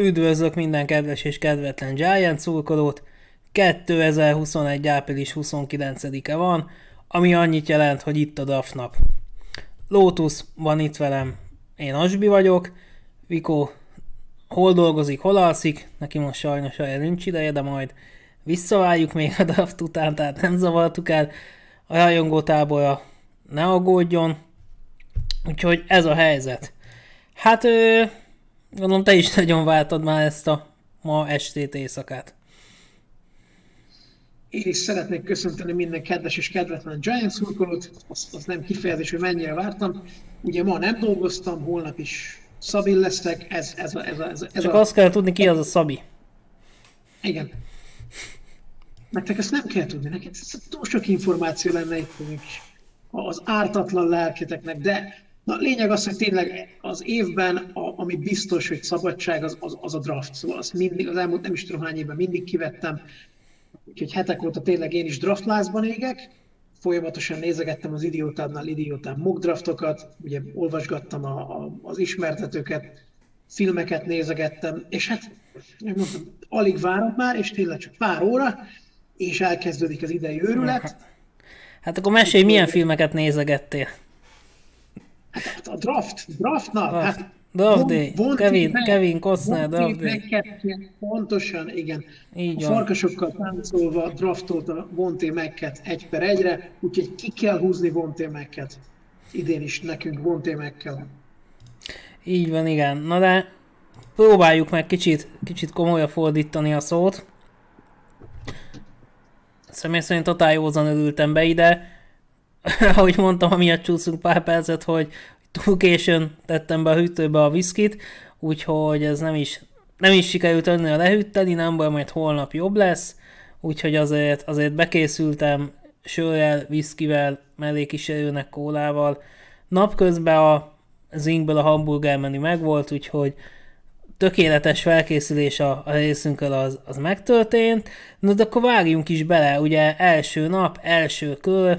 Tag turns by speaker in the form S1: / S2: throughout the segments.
S1: Üdvözlök minden kedves és kedvetlen Giant szurkolót! 2021. április 29-e van, ami annyit jelent, hogy itt a DAF nap. Lotus van itt velem, én Asbi vagyok, Viko hol dolgozik, hol alszik, neki most sajnos olyan nincs ideje, de majd visszaváljuk még a DAF után, tehát nem zavartuk el. A rajongó tábora ne aggódjon, úgyhogy ez a helyzet. Hát ö, Gondolom te is nagyon váltad már ezt a ma estét éjszakát.
S2: Én is szeretnék köszönteni minden kedves és kedvetlen Giants szurkolót, az, az nem kifejezés, hogy mennyire vártam. Ugye ma nem dolgoztam, holnap is Szabin lesztek, ez, ez, a, ez, a, ez, ez
S1: Csak a... azt kell tudni, ki az a Szabi.
S2: Igen. Nektek ezt nem kell tudni, neked ez túl sok információ lenne itt az ártatlan lelketeknek, de Na, lényeg az, hogy tényleg az évben, a, ami biztos, hogy szabadság, az, az, az a draft. Szóval azt mindig, az elmúlt nem is tudom hány évben mindig kivettem. Úgyhogy hetek óta tényleg én is draftlázban égek. Folyamatosan nézegettem az idiótádnál idiótább mock draftokat, ugye olvasgattam a, a, az ismertetőket, filmeket nézegettem, és hát mondtam, alig várom már, és tényleg csak pár óra, és elkezdődik az idei őrület.
S1: Hát akkor mesélj, milyen filmeket nézegettél?
S2: Hát a draft, draft nap, draft. hát
S1: Draft Day, Kevin, meg, Kevin Costner, Draft Day.
S2: Pontosan, igen. Így a van. farkasokkal táncolva draftolta Vonté Mekket egy per egyre, úgyhogy ki kell húzni Vonté Mekket. Idén is nekünk Vonté Mekkel.
S1: Így van, igen. Na de próbáljuk meg kicsit, kicsit komolyan fordítani a szót. Személy szerint totál józan örültem be ide ahogy mondtam, amiatt csúszunk pár percet, hogy túl későn tettem be a hűtőbe a viszkit, úgyhogy ez nem is, nem is sikerült önni a lehűteni, nem baj, majd holnap jobb lesz, úgyhogy azért, azért bekészültem sörrel, viszkivel, mellékísérőnek, kólával. Napközben a zinkből a hamburger menü megvolt, úgyhogy tökéletes felkészülés a, a részünkről az, az megtörtént. Na de akkor vágjunk is bele, ugye első nap, első kör,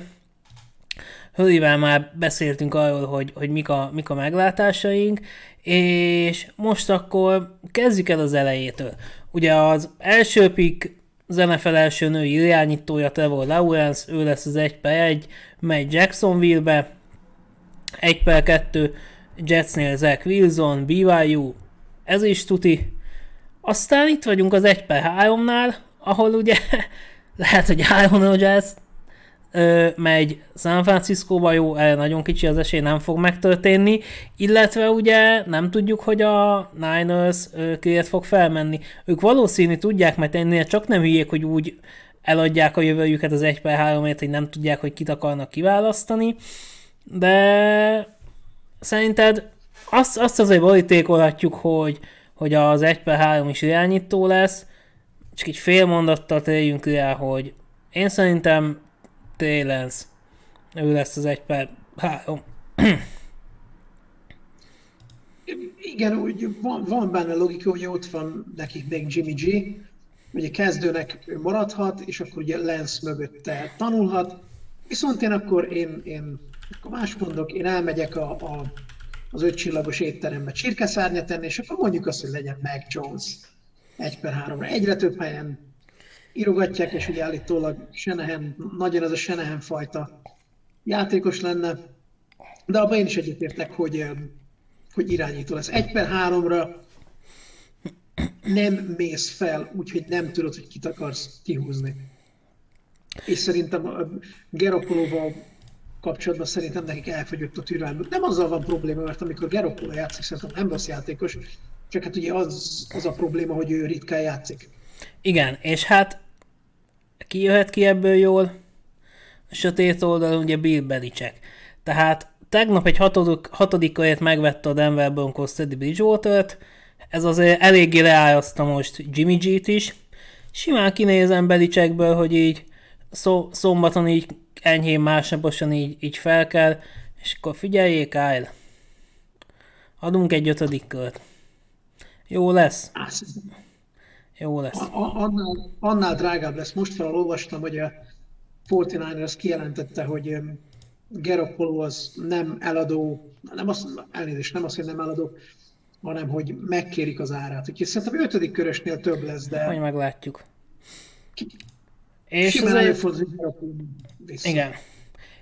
S1: Hölivel már beszéltünk arról, hogy, hogy mik, a, mik a meglátásaink, és most akkor kezdjük el az elejétől. Ugye az első pick NFL első női irányítója Trevor Lawrence, ő lesz az 1 per 1, megy Jacksonville-be, 1 per 2, Jetsnél Zach Wilson, BYU, ez is tuti. Aztán itt vagyunk az 1 per 3-nál, ahol ugye lehet, hogy Aaron Rodgers ö, megy San Franciscóba, jó, erre nagyon kicsi az esély, nem fog megtörténni, illetve ugye nem tudjuk, hogy a Niners kiért fog felmenni. Ők valószínű tudják, mert ennél csak nem hülyék, hogy úgy eladják a jövőjüket az 1 per 3 hogy nem tudják, hogy kit akarnak kiválasztani, de szerinted azt, azt azért borítékolhatjuk, hogy, hogy az 1 per 3 is irányító lesz, csak egy fél mondattal térjünk rá, hogy én szerintem Télens. Ő lesz az egy per három.
S2: Igen, úgy van, van benne logika, hogy ott van nekik még Jimmy G, ugye kezdőnek ő maradhat, és akkor ugye Lance mögötte tanulhat, viszont én akkor én, én akkor más mondok, én elmegyek a, a, az öt csillagos étterembe csirkeszárnyat tenni, és akkor mondjuk azt, hogy legyen Mac Jones egy per háromra. Egyre több helyen írogatják, és ugye állítólag Senehen, nagyon ez a Senehen fajta játékos lenne, de abban én is egyetértek, hogy, hogy irányító lesz. Egy per háromra nem mész fel, úgyhogy nem tudod, hogy kit akarsz kihúzni. És szerintem Geropolóval kapcsolatban szerintem nekik elfogyott a türelmük. Nem azzal van probléma, mert amikor Geropolo játszik, szerintem nem rossz játékos, csak hát ugye az, az a probléma, hogy ő ritkán játszik.
S1: Igen, és hát ki jöhet ki ebből jól? A sötét oldalon ugye Bill Belichick. Tehát tegnap egy hatodik, hatodik körét megvette a Denver Broncos Teddy Bridgewater-t, ez azért eléggé leállazta most Jimmy G-t is. Simán kinézem Belichickből, hogy így szó, szombaton így enyhén másnaposan így, így fel kell, és akkor figyeljék, Kyle. Adunk egy ötödik kört. Jó lesz. Jó lesz.
S2: Annál, annál drágább lesz. Most felolvastam, hogy a 49ers kijelentette, hogy Garoppolo az nem eladó, nem az, elnézést, nem az, hogy nem eladó, hanem hogy megkérik az árát. Úgyhogy szerintem ötödik körösnél több lesz, de...
S1: Hogy meglátjuk.
S2: És Simán
S1: vissza. Igen.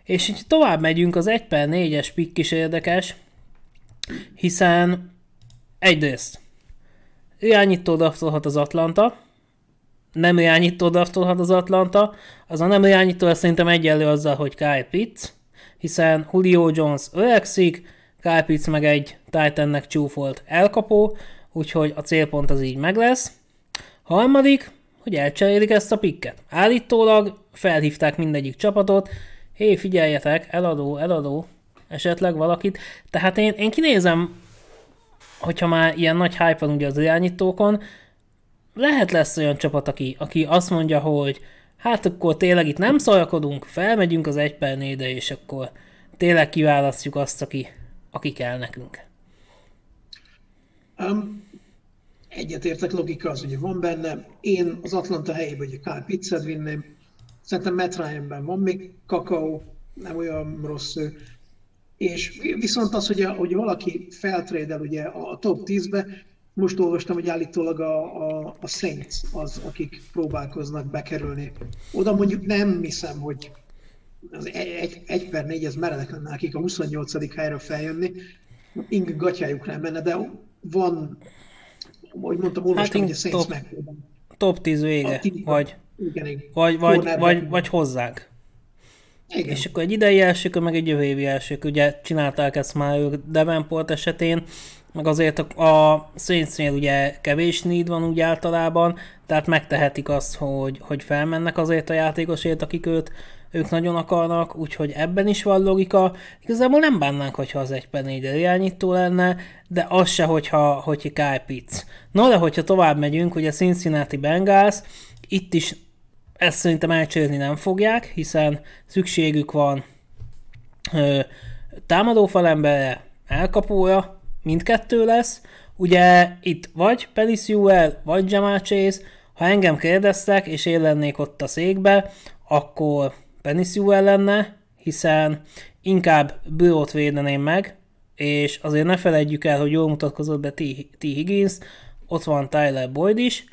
S1: És így tovább megyünk, az 1 per 4-es pikk is érdekes, hiszen egyrészt irányító draftolhat az Atlanta, nem irányító draftolhat az Atlanta, az a nem irányító az szerintem egyenlő azzal, hogy Kyle Pitts, hiszen Julio Jones öregszik, Kyle Pitts meg egy Titannek csúfolt elkapó, úgyhogy a célpont az így meg lesz. Harmadik, hogy elcserélik ezt a pikket. Állítólag felhívták mindegyik csapatot, hé, figyeljetek, eladó, eladó, esetleg valakit. Tehát én, én kinézem, hogyha már ilyen nagy hype van ugye az irányítókon, lehet lesz olyan csapat, aki, aki azt mondja, hogy hát akkor tényleg itt nem szoljakodunk, felmegyünk az egy per és akkor tényleg kiválasztjuk azt, aki, aki kell nekünk.
S2: Um, egyetértek, logika az ugye van benne. Én az Atlanta helyében ugye Kyle Pizzet vinném. Szerintem Matt Ryan-ben van még kakaó, nem olyan rossz. És viszont az, hogy, a, hogy valaki feltrédel ugye a top 10-be, most olvastam, hogy állítólag a, a, a Saints az, akik próbálkoznak bekerülni. Oda mondjuk nem hiszem, hogy az egy, egy per négy, ez meredek lenne akik a 28. helyre feljönni. Ing gatyájuk nem benne, de van, hogy mondtam, olvastam, hát hogy a Saints top, megpróbál.
S1: Top 10 vége, vagy, igen, igen. vagy, vagy, vagy, vagy hozzák. Igen. És akkor egy idei elsők, meg egy jövő évi elsők, ugye csinálták ezt már ők Devenport esetén, meg azért a, a Saintsnél ugye kevés need van úgy általában, tehát megtehetik azt, hogy, hogy felmennek azért a játékosért, akik őt, ők nagyon akarnak, úgyhogy ebben is van logika. Igazából nem bánnánk, hogyha az egy per irányító lenne, de az se, hogyha, hogyha Kyle Pitts. No, de hogyha tovább megyünk, ugye Cincinnati Bengals, itt is ezt szerintem elcsérni nem fogják, hiszen szükségük van ö, támadófalemberre, elkapója, mindkettő lesz. Ugye itt vagy Penny Sewell, vagy Jamal Chase, ha engem kérdeztek, és én lennék ott a székbe, akkor Penny Sewell lenne, hiszen inkább bőrót védeném meg, és azért ne felejtjük el, hogy jól mutatkozott be. T. Higgins, ott van Tyler Boyd is,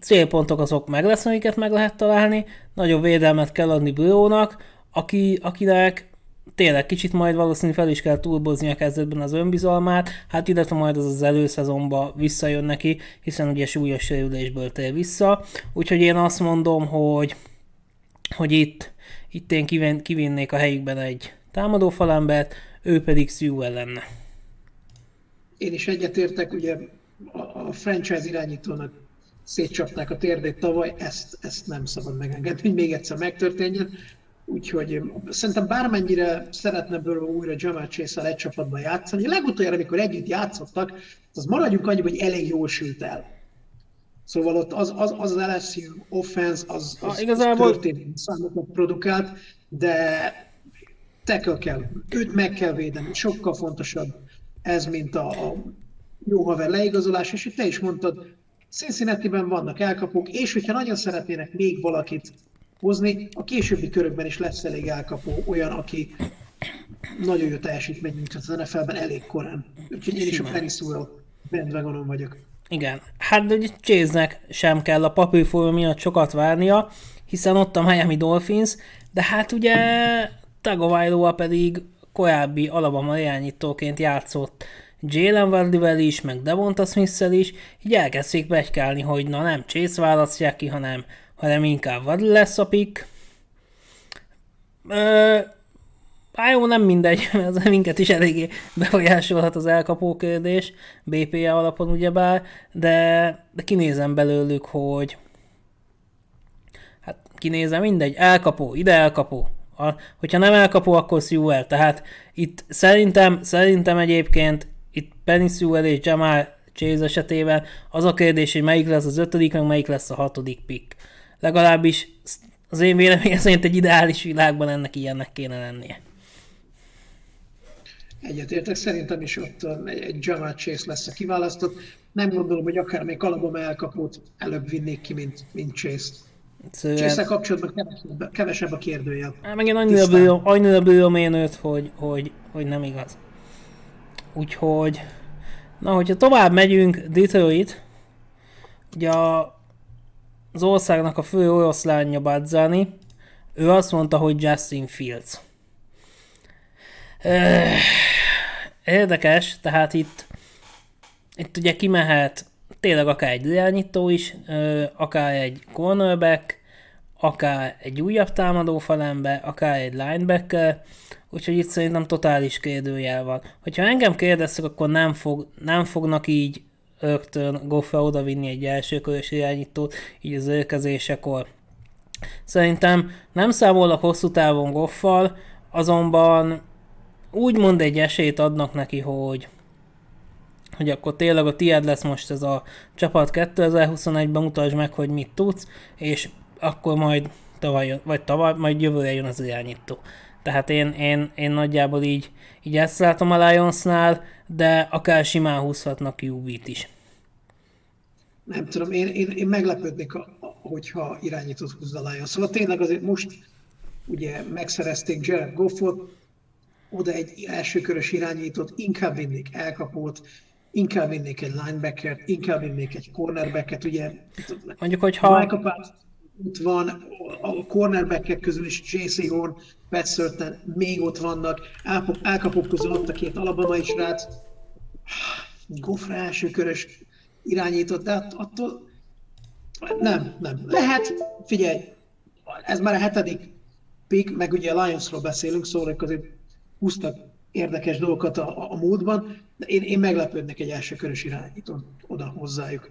S1: célpontok azok meg lesz, amiket meg lehet találni, nagyobb védelmet kell adni bőrónak, aki, akinek tényleg kicsit majd valószínűleg fel is kell túlbozni a kezdetben az önbizalmát, hát illetve majd az az előszezonba visszajön neki, hiszen ugye súlyos sérülésből tér vissza, úgyhogy én azt mondom, hogy, hogy itt, itt én kivin, kivinnék a helyükben egy támadó falembert, ő pedig Sewell lenne.
S2: Én is egyetértek, ugye a, a franchise irányítónak szétcsapták a térdét tavaly, ezt, ezt nem szabad megengedni, hogy még egyszer megtörténjen. Úgyhogy szerintem bármennyire szeretne Burrow újra Jamal chase egy csapatban játszani, legutoljára, amikor együtt játszottak, az maradjunk annyi, hogy elég jól sült el. Szóval ott az az, az, LSU offense, az, az, ha, igazából... az történelmi számokat produkált, de tackle kell, őt meg kell védeni, sokkal fontosabb ez, mint a, a jó haver leigazolás, és te is mondtad, Cincinnati-ben vannak elkapók, és hogyha nagyon szeretnének még valakit hozni, a későbbi körökben is lesz elég elkapó, olyan, aki nagyon jó teljesítmény, mint az NFL-ben elég korán. Úgyhogy én is a Penny Sewell bandwagonon vagyok.
S1: Igen, hát de chase sem kell a papírforma miatt sokat várnia, hiszen ott a Miami Dolphins, de hát ugye Tagovailoa pedig korábbi Alabama irányítóként játszott Jalen Vardyvel is, meg Devonta smith is, így elkezdték begykálni, hogy na nem Chase választják ki, hanem, hanem inkább Vardy lesz a pick. Á, jó, nem mindegy, az minket is eléggé befolyásolhat az elkapó kérdés, BPA alapon ugyebár, de, de kinézem belőlük, hogy hát kinézem, mindegy, elkapó, ide elkapó, a, hogyha nem elkapó, akkor Sewell. Tehát itt szerintem, szerintem egyébként itt Penny Sewell és Jamal Chase esetében az a kérdés, hogy melyik lesz az ötödik, meg melyik lesz a hatodik pick. Legalábbis az én véleményem szerint egy ideális világban ennek ilyennek kéne lennie.
S2: Egyetértek, szerintem is ott egy Jamal Chase lesz a kiválasztott. Nem gondolom, hogy akár még Alabama elkapót előbb vinnék ki, mint, mint Chase-t. Szóval... chase kapcsolatban kevesebb, kevesebb a kérdőjel.
S1: Hát meg én annyira bőlöm én őt, hogy, hogy, hogy nem igaz. Úgyhogy Na, hogyha tovább megyünk, Detroit, ugye a, az országnak a fő oroszlánja Badzani, ő azt mondta, hogy Justin Fields. Érdekes, tehát itt, itt ugye kimehet tényleg akár egy irányító is, akár egy cornerback, akár egy újabb támadó falembe, akár egy linebacker, úgyhogy itt szerintem totális kérdőjel van. Hogyha engem kérdeztek, akkor nem, fog, nem fognak így rögtön Goffra oda vinni egy elsőkörös irányítót, így az érkezésekor. Szerintem nem számolnak hosszú távon Goffal, azonban úgymond egy esélyt adnak neki, hogy hogy akkor tényleg a tiéd lesz most ez a csapat 2021-ben, mutasd meg, hogy mit tudsz, és akkor majd tavaly, vagy tavaly, majd jövőre jön az irányító. Tehát én, én, én nagyjából így, így ezt látom a Lionsnál, de akár simán húzhatnak QB-t is.
S2: Nem tudom, én, én, én meglepődnék, hogyha irányítót húz a Lions. Szóval tényleg azért most ugye megszerezték Jared Goffot, oda egy elsőkörös irányítót, inkább vinnék elkapót, inkább vinnék egy linebackert, inkább vinnék egy cornerbacket, ugye.
S1: Mondjuk, hogyha...
S2: Michael ott van, a cornerbackek közül is J.C. Horn, Certain, még ott vannak, elkapok közül ott a két alabama is rá. Goffra elsőkörös irányított, de attól nem, nem. Lehet, figyelj, ez már a hetedik pick, meg ugye a Lionsról beszélünk, szóval azért húztak érdekes dolgokat a, a múltban, de én, én meglepődnek egy első körös irányítón oda hozzájuk.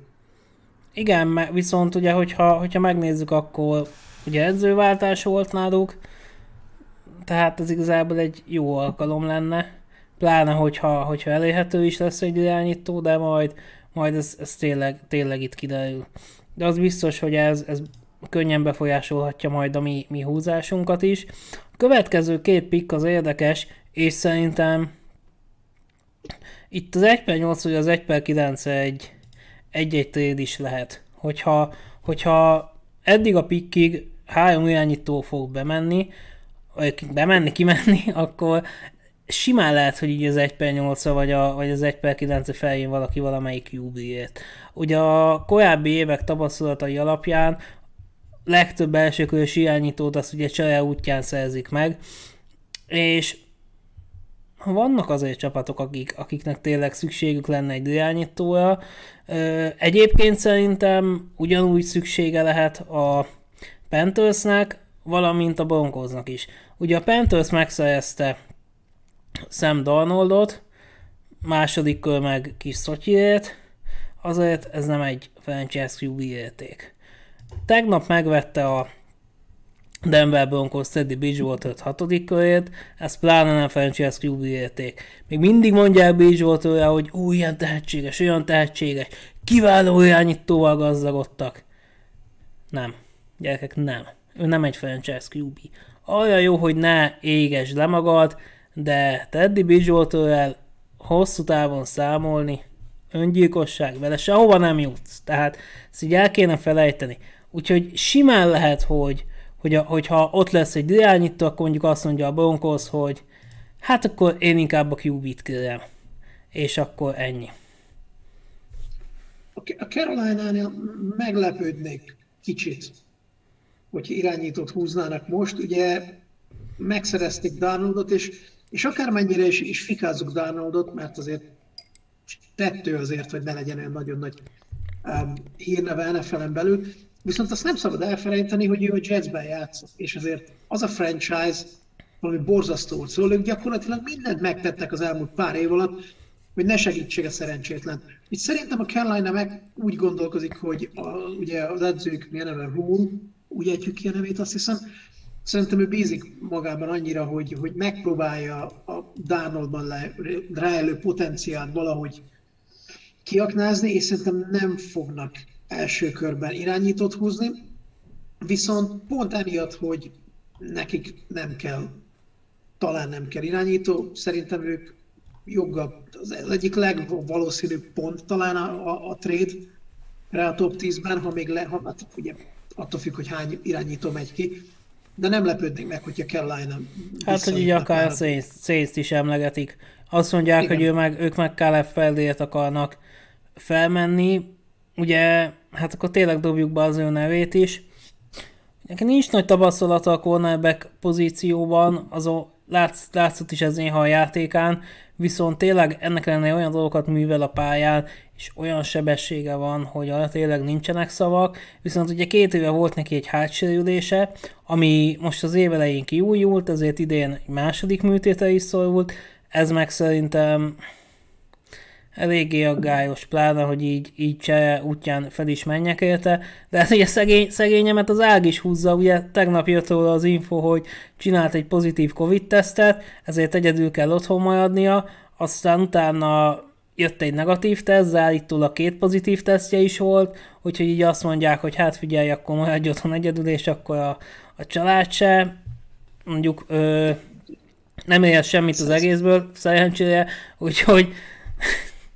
S1: Igen, viszont ugye, hogyha, hogyha megnézzük, akkor ugye edzőváltás volt náluk, tehát ez igazából egy jó alkalom lenne, pláne hogyha, hogyha elérhető is lesz egy irányító, de majd, majd ez, ez tényleg, tényleg itt kiderül. De az biztos, hogy ez, ez könnyen befolyásolhatja majd a mi, mi húzásunkat is. A következő két pick az érdekes, és szerintem itt az 1 per 8 vagy az 1 per 9 egy, egy-egy trade is lehet. Hogyha, hogyha eddig a pickig három irányító fog bemenni, bemenni, kimenni, akkor simán lehet, hogy így az 1 per 8 vagy, a, vagy az 1 per 9 feljön valaki valamelyik QB-ért. Ugye a korábbi évek tapasztalatai alapján legtöbb elsőkörös irányítót azt ugye csere útján szerzik meg, és vannak azért csapatok, akik, akiknek tényleg szükségük lenne egy irányítóra. Egyébként szerintem ugyanúgy szüksége lehet a Panthersnek, valamint a Broncosnak is. Ugye a Panthers megszerezte Sam Darnoldot, második kör meg kis Szotyért, azért ez nem egy franchise QB érték. Tegnap megvette a Denver Broncos Teddy Bridgewater 6. körét, ez pláne nem franchise QB érték. Még mindig mondják bridgewater hogy új, ilyen tehetséges, olyan tehetséges, kiváló irányítóval gazdagodtak. Nem. Gyerekek, nem. Ő nem egy franchise QB. Olyan jó, hogy ne éges le magad, de Teddy bridgewater hosszú távon számolni, öngyilkosság, vele sehova nem jutsz. Tehát ezt így el kéne felejteni. Úgyhogy simán lehet, hogy hogy a, hogyha ott lesz egy irányító, akkor mondjuk azt mondja a Broncos, hogy hát akkor én inkább a QB-t kérem. És akkor ennyi.
S2: A Carolina-nél meglepődnék kicsit, hogy irányítót húznának most. Ugye megszerezték Darnoldot, és, és akármennyire is, is fikázzuk Darnoldot, mert azért tettő azért, hogy ne legyen olyan nagyon nagy um, hírneve NFL-en belül, Viszont azt nem szabad elfelejteni, hogy ő a Jetsben játszott, és azért az a franchise valami borzasztó volt. Szóval ők gyakorlatilag mindent megtettek az elmúlt pár év alatt, hogy ne segítsége szerencsétlen. Itt szerintem a Carolina meg úgy gondolkozik, hogy a, ugye az edzők milyen neve Rule, úgy ejtjük ki a nevét, azt hiszem, szerintem ő bízik magában annyira, hogy, hogy megpróbálja a Darnoldban ráelő potenciált valahogy kiaknázni, és szerintem nem fognak első körben irányítót húzni, viszont pont emiatt, hogy nekik nem kell, talán nem kell irányító, szerintem ők joggal, az egyik legvalószínűbb pont talán a, a, a trade rá a top 10-ben, ha még le, ha, hát ugye attól függ, hogy hány irányító megy ki, de nem lepődnék meg, hogyha Carolina
S1: Hát, hogy így akár Saints is emlegetik. azt mondják, Igen. hogy ő meg, ők meg Caleb Feldért akarnak felmenni. Ugye, hát akkor tényleg dobjuk be az ő nevét is. Nekem nincs nagy tapasztalata a cornerback pozícióban, látsz, látszott is ez néha a játékán, viszont tényleg ennek lenne olyan dolgokat művel a pályán, és olyan sebessége van, hogy arra tényleg nincsenek szavak, viszont ugye két éve volt neki egy hátsérülése, ami most az év elején kiújult, ezért idén egy második műtéte is szorult, ez meg szerintem eléggé aggályos, pláne, hogy így, így cseje útján fel is menjek érte, de hát ugye szegény, szegényemet az ág is húzza, ugye tegnap jött róla az info, hogy csinált egy pozitív Covid-tesztet, ezért egyedül kell otthon maradnia, aztán utána jött egy negatív teszt, állítólag két pozitív tesztje is volt, úgyhogy így azt mondják, hogy hát figyelj, akkor maradj otthon egyedül, és akkor a, a család se, mondjuk ö, nem érez semmit az egészből, szerencsére, úgyhogy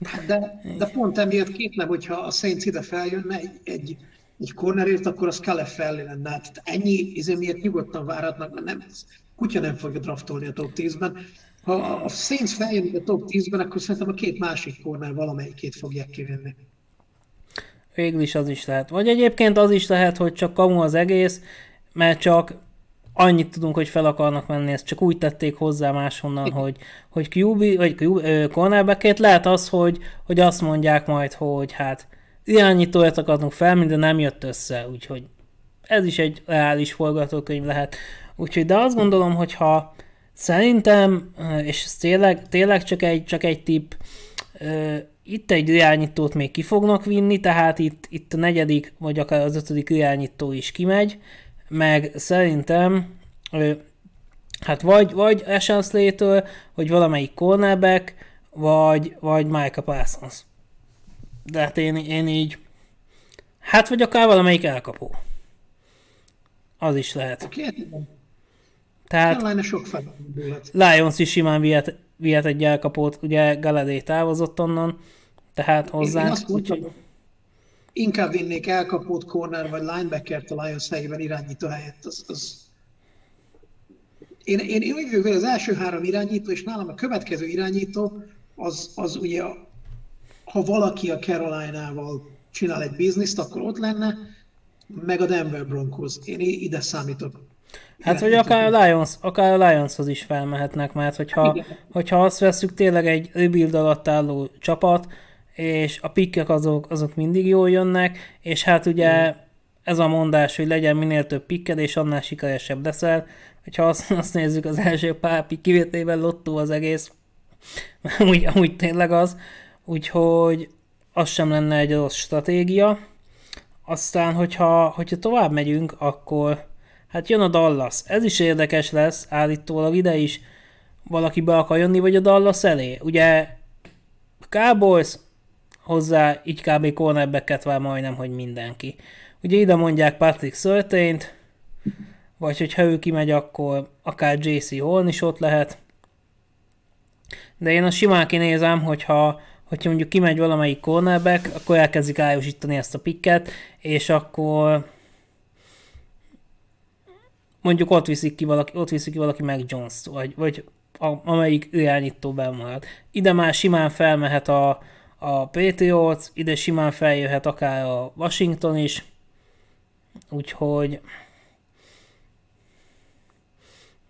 S2: Hát de, de pont emiatt kétlem, hogyha a Saints ide feljönne egy, egy, egy cornerért, akkor az Caleb felé lenne. Hát ennyi izé miért nyugodtan várhatnak, mert nem, kutya nem fogja draftolni a top 10-ben. Ha a Saints feljön a top 10-ben, akkor szerintem a két másik corner valamelyikét fogják kivenni.
S1: Végül is az is lehet. Vagy egyébként az is lehet, hogy csak kamu az egész, mert csak annyit tudunk, hogy fel akarnak menni, ezt csak úgy tették hozzá máshonnan, hogy, hogy QB, vagy QB, cornerback lehet az, hogy, hogy azt mondják majd, hogy hát irányítóját akartunk fel, minden nem jött össze, úgyhogy ez is egy reális forgatókönyv lehet. Úgyhogy, de azt gondolom, hogy ha szerintem, és ez tényleg, tényleg csak egy, csak egy tipp, itt egy irányítót még ki fognak vinni, tehát itt, itt a negyedik, vagy akár az ötödik irányító is kimegy, meg szerintem hát vagy, vagy Ashen Slater, vagy valamelyik cornerback, vagy, vagy Micah Parsons. De hát én, én így, hát vagy akár valamelyik elkapó. Az is lehet.
S2: Okay.
S1: Tehát
S2: sok
S1: Lions is simán vihet, vihet egy elkapót, ugye Galadé távozott onnan, tehát hozzánk. Úgyhogy
S2: inkább vinnék elkapott corner vagy linebacker a Lions helyében irányító helyett. Az, az... Én, én, én úgy vagyok, az első három irányító, és nálam a következő irányító, az, az ugye, ha valaki a Caroline-val csinál egy bizniszt, akkor ott lenne, meg a Denver Broncos. Én ide számítok.
S1: Hát, hogy akár a, Lions, akár a Lionshoz is felmehetnek, mert hogyha, hogyha azt veszük tényleg egy rebuild alatt álló csapat, és a pikkek azok, azok mindig jól jönnek, és hát ugye ez a mondás, hogy legyen minél több pikked, és annál sikeresebb leszel. Hogyha azt, azt nézzük, az első pár pikk kivételével lottó az egész, úgy, úgy tényleg az, úgyhogy az sem lenne egy rossz stratégia. Aztán, hogyha, hogyha tovább megyünk, akkor hát jön a Dallas. Ez is érdekes lesz, állítólag ide is valaki be akar jönni, vagy a Dallas elé. Ugye Cowboys hozzá így kb. cornerbacket vár majdnem, hogy mindenki. Ugye ide mondják Patrick Szörtént, vagy hogyha ő kimegy, akkor akár JC Horn is ott lehet. De én a simán kinézem, hogyha, hogyha mondjuk kimegy valamelyik cornerback, akkor elkezdik ájusítani ezt a picket, és akkor mondjuk ott viszik ki valaki, ott viszik ki valaki meg Jones-t, vagy, vagy a, amelyik irányító marad. Ide már simán felmehet a, a Patriots, ide simán feljöhet akár a Washington is, úgyhogy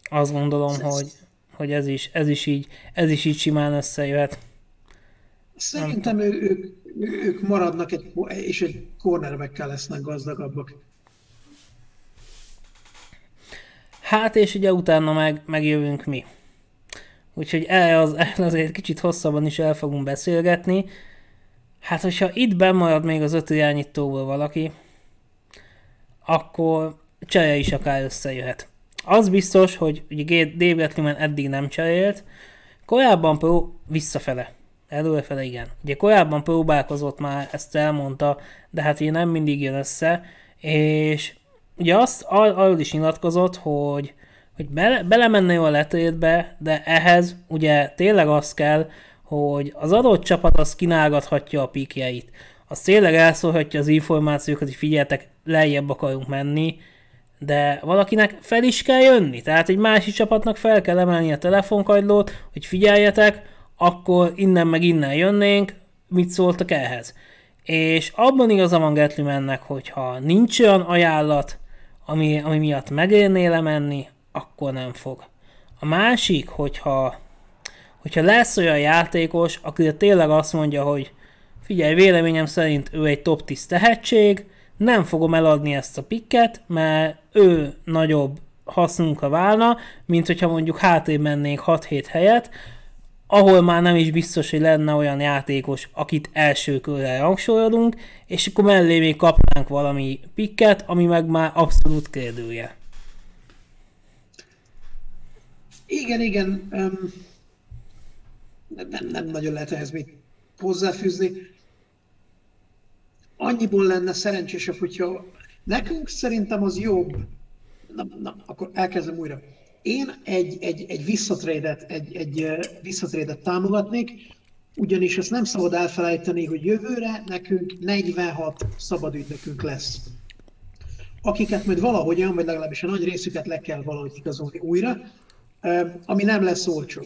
S1: azt gondolom, hogy, hogy ez, is, ez, is így, ez is így simán összejöhet.
S2: Szerintem ő, ők, ők maradnak, egy, és egy cornerback lesznek gazdagabbak.
S1: Hát és ugye utána meg, megjövünk mi. Úgyhogy el az, el azért kicsit hosszabban is el fogunk beszélgetni. Hát, hogyha itt bemarad még az öt irányítóból valaki, akkor cserél is akár összejöhet. Az biztos, hogy ugye Dave Gettleman eddig nem cserélt, korábban pró visszafele, előrefele igen. Ugye korábban próbálkozott már, ezt elmondta, de hát ugye nem mindig jön össze, és ugye azt arról is nyilatkozott, hogy hogy bele, belemenne jó a letétbe, de ehhez ugye tényleg az kell, hogy az adott csapat az kínálgathatja a pikjeit. Az tényleg elszólhatja az információkat, hogy figyeltek, lejjebb akarunk menni, de valakinek fel is kell jönni. Tehát egy másik csapatnak fel kell emelni a telefonkagylót, hogy figyeljetek, akkor innen meg innen jönnénk, mit szóltak ehhez. És abban igaza van Gatlimannek, hogyha nincs olyan ajánlat, ami, ami miatt megérné lemenni, akkor nem fog. A másik, hogyha, hogyha lesz olyan játékos, aki tényleg azt mondja, hogy figyelj, véleményem szerint ő egy top 10 tehetség, nem fogom eladni ezt a pikket, mert ő nagyobb hasznunkra válna, mint hogyha mondjuk hátrébb mennénk 6-7 helyet, ahol már nem is biztos, hogy lenne olyan játékos, akit első körre rangsorolunk, és akkor mellé még kapnánk valami pikket, ami meg már abszolút kérdője.
S2: Igen, igen. Um, nem, nem nagyon lehet ehhez mit hozzáfűzni. Annyiból lenne szerencsésebb, hogyha nekünk szerintem az jobb. Na, na akkor elkezdem újra én egy, egy, egy visszatrédet, egy, egy visszatrédet támogatnék, ugyanis ezt nem szabad elfelejteni, hogy jövőre nekünk 46 szabadügynökünk lesz akiket majd valahogyan, vagy legalábbis a nagy részüket le kell valahogy igazolni újra, ami nem lesz olcsó.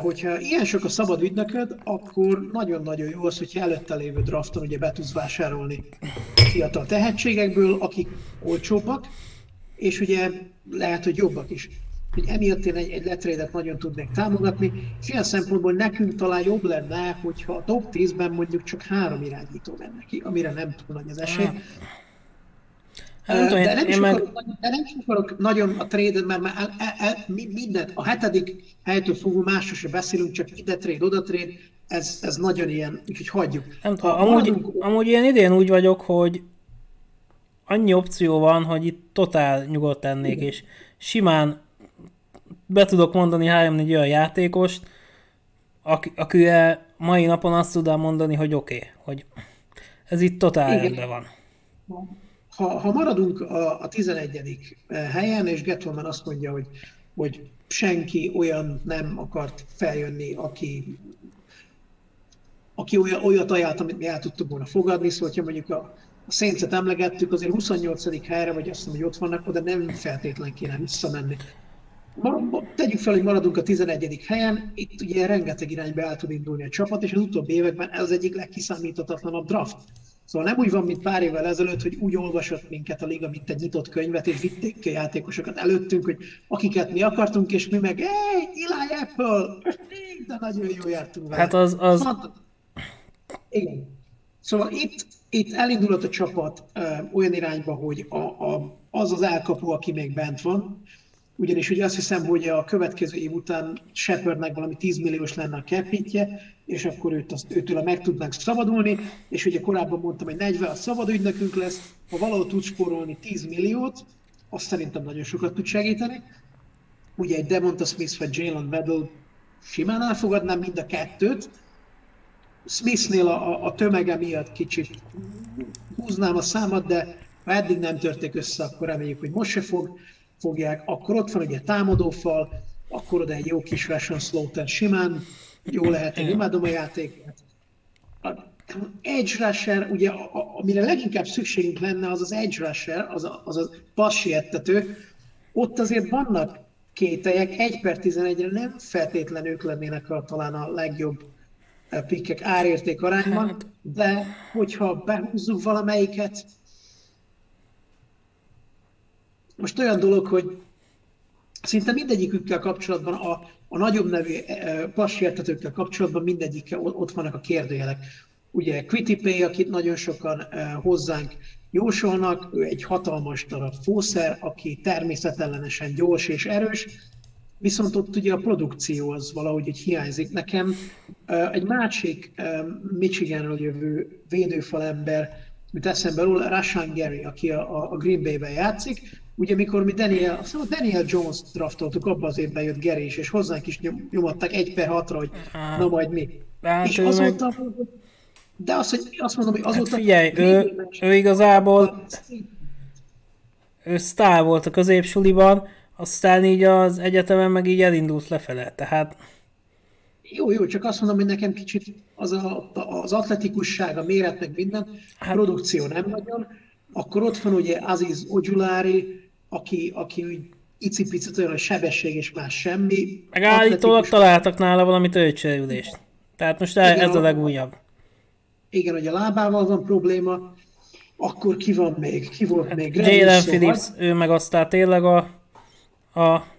S2: Hogyha ilyen sok a szabad ügynököd, akkor nagyon-nagyon jó az, hogyha előtte lévő drafton ugye be tudsz vásárolni fiatal tehetségekből, akik olcsóbbak, és ugye lehet, hogy jobbak is. Hogy emiatt én egy, egy letrédet nagyon tudnék támogatni, és ilyen szempontból nekünk talán jobb lenne, hogyha a top 10-ben mondjuk csak három irányító menne ki, amire nem túl nagy az esély. Hát, de, nem én meg... akarok, de nem is akarok nagyon a trade mert már el, el, el, mindent, a hetedik helytől fogva másról se beszélünk, csak ide trade, oda trade, ez, ez nagyon ilyen, úgyhogy hagyjuk.
S1: Nem tudom, amúgy, maradunk... amúgy én idén úgy vagyok, hogy annyi opció van, hogy itt totál nyugodt lennék, és simán be tudok mondani három-négy olyan játékost, aki, akire mai napon azt tudom mondani, hogy oké, okay, hogy ez itt totál rendben van.
S2: Ha, ha maradunk a, a 11. helyen, és Gettleman azt mondja, hogy, hogy senki olyan nem akart feljönni, aki, aki olyan, olyat ajánlott, amit mi el tudtuk volna fogadni, szóval ha mondjuk a, a Saints-et emlegettük, azért 28. helyre, vagy azt mondom, hogy ott vannak, oda nem feltétlen kéne visszamenni. Tegyük fel, hogy maradunk a 11. helyen, itt ugye rengeteg irányba el tud indulni a csapat, és az utóbbi években ez az egyik legkiszámíthatatlanabb draft. Szóval nem úgy van, mint pár évvel ezelőtt, hogy úgy olvasott minket a liga, mint egy nyitott könyvet, és vitték ki a játékosokat előttünk, hogy akiket mi akartunk, és mi meg, hey, Eli Apple, de nagyon jó jártunk
S1: vele. Hát az... az...
S2: Igen. Szóval itt itt elindulott a csapat olyan irányba, hogy a, a, az az elkapó, aki még bent van, ugyanis ugye azt hiszem, hogy a következő év után Shepardnek valami 10 milliós lenne a capitje, és akkor őt azt, őtől meg tudnánk szabadulni, és ugye korábban mondtam, hogy 40 a szabad ügynökünk lesz, ha valahol tud spórolni 10 milliót, azt szerintem nagyon sokat tud segíteni. Ugye egy Demonta Smith vagy Jalen Weddle simán elfogadnám mind a kettőt, Smithnél a, a tömege miatt kicsit húznám a számat, de ha eddig nem törték össze, akkor reméljük, hogy most se fog, fogják. Akkor ott van ugye támadófal, akkor oda egy jó kis Ration Slaughter simán, jó lehet, én imádom a játékot. A edge rusher, ugye, amire leginkább szükségünk lenne, az az edge rusher, az a, az a passiettető. Ott azért vannak kételyek, 1 per 11-re nem feltétlenül ők lennének a, talán a legjobb pikkek árérték arányban, hát. de hogyha behúzzuk valamelyiket, most olyan dolog, hogy szinte mindegyikükkel kapcsolatban, a, a nagyobb nevű e, passértetőkkel kapcsolatban mindegyikkel ott vannak a kérdőjelek. Ugye Pay, akit nagyon sokan e, hozzánk jósolnak, ő egy hatalmas darab fószer, aki természetellenesen gyors és erős, viszont ott ugye a produkció az valahogy így hiányzik. Nekem egy másik Michiganről jövő védőfalember, mint eszembe róla, Rashan Gary, aki a, a Green Bay-ben játszik, ugye mikor mi Daniel, azt mondom, Daniel Jones draftoltuk, abban az évben jött Gary is, és hozzánk is nyom, nyomadtak egy per hatra, hogy na majd mi. Hát és azóta, meg... de azt, hogy azt mondom, hogy hát azóta... Hát
S1: figyelj, ő, ő igazából ő sztár volt a középsuliban, aztán így az egyetemen meg így elindult lefele, tehát...
S2: Jó, jó, csak azt mondom, hogy nekem kicsit az, a, az atletikusság, a méret, meg minden, hát... a produkció nem nagyon. Akkor ott van ugye Aziz Ojulari, aki, aki úgy icipicit olyan, sebesség és más semmi.
S1: Meg állítólag találtak nála valami töltsőülést. Tehát most igen, ez a legújabb.
S2: Igen, hogy a lábával van probléma, akkor ki van még? Ki volt hát még?
S1: Jalen Phillips, ő meg aztán tényleg a, a